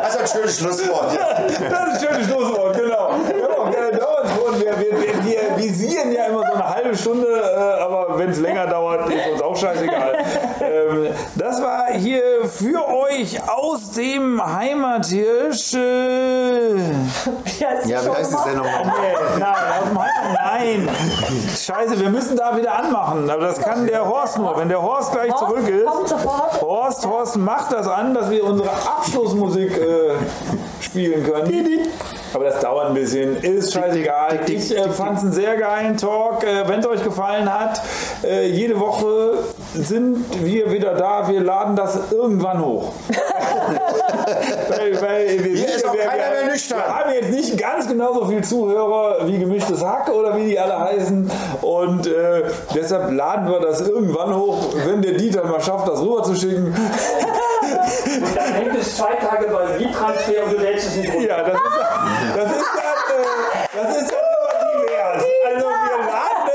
Das ist ein schönes Schlusswort. Ja. Das ist ein schönes Schlusswort, genau. Wir haben auch keine Dauernspuren. Visieren ja immer so eine halbe Stunde, äh, aber wenn es länger dauert, ist uns auch scheißegal. Ähm, das war hier für euch aus dem Heimathirsch. Äh, Ja, wie heißt es denn nochmal? Nee, nein, aus dem Heimat, nein. Scheiße, wir müssen da wieder anmachen. Aber das kann der Horst nur. Wenn der Horst gleich Horst, zurück ist. Horst, Horst, macht das an, dass wir unsere Abschlussmusik äh, spielen können. Aber das dauert ein bisschen. Ist scheißegal. Ich äh, fand es einen sehr geilen Talk. Äh, Wenn es euch gefallen hat, äh, jede Woche sind wir wieder da. Wir laden das irgendwann hoch. weil, weil wir Hier ist auch wir, keiner mehr nüchtern. Wir haben jetzt nicht ganz genauso viele Zuhörer wie gemischtes Hack oder wie die alle heißen. Und äh, deshalb laden wir das irgendwann hoch, wenn der Dieter mal schafft, das rüber zu schicken. Und dann hängt es zwei Tage bei Liedtransfer und du lädst es nicht runter. Ja, das ist, das ist immer divers. Also wir laden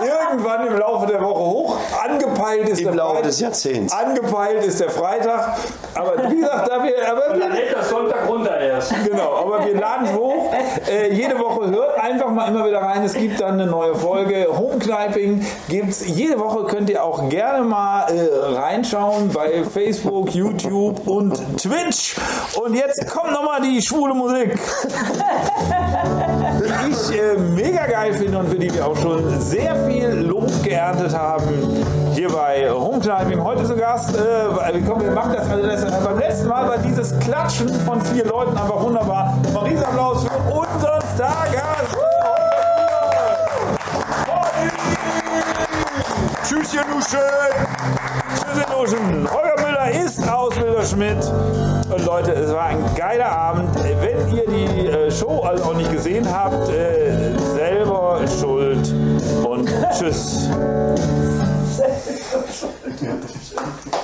es irgendwann im Laufe der Woche hoch. Angepeilt ist Im der Laufe Freitag. des Jahrzehnts. Angepeilt ist der Freitag. Aber wie gesagt, da wir, aber Und wir, dann lädt das Sonntag runter erst. Genau, aber wir laden es hoch. Äh, jede Woche hört einfach mal immer wieder rein. Es gibt dann eine neue Folge. Homekniping gibt es. Jede Woche könnt ihr auch gerne mal äh, reinschauen bei Facebook, YouTube und Twitch. Und jetzt kommt nochmal die schwule Musik. Die ich äh, mega geil finde und für die wir auch schon sehr viel Lob geerntet haben. Hier bei Homekniping heute zu Gast. Äh, komm, wir machen das, also das beim letzten Mal war dieses Klatschen von vier Leuten einfach wunderbar. Maries Applaus für unseren Stargast. Tschüss, ihr Nuschen. Tschüss, ihr Luschen. Müller ist Ausbilder Schmidt. Und Leute, es war ein geiler Abend. Wenn ihr die äh, Show also auch nicht gesehen habt, äh, selber schuld. Und tschüss.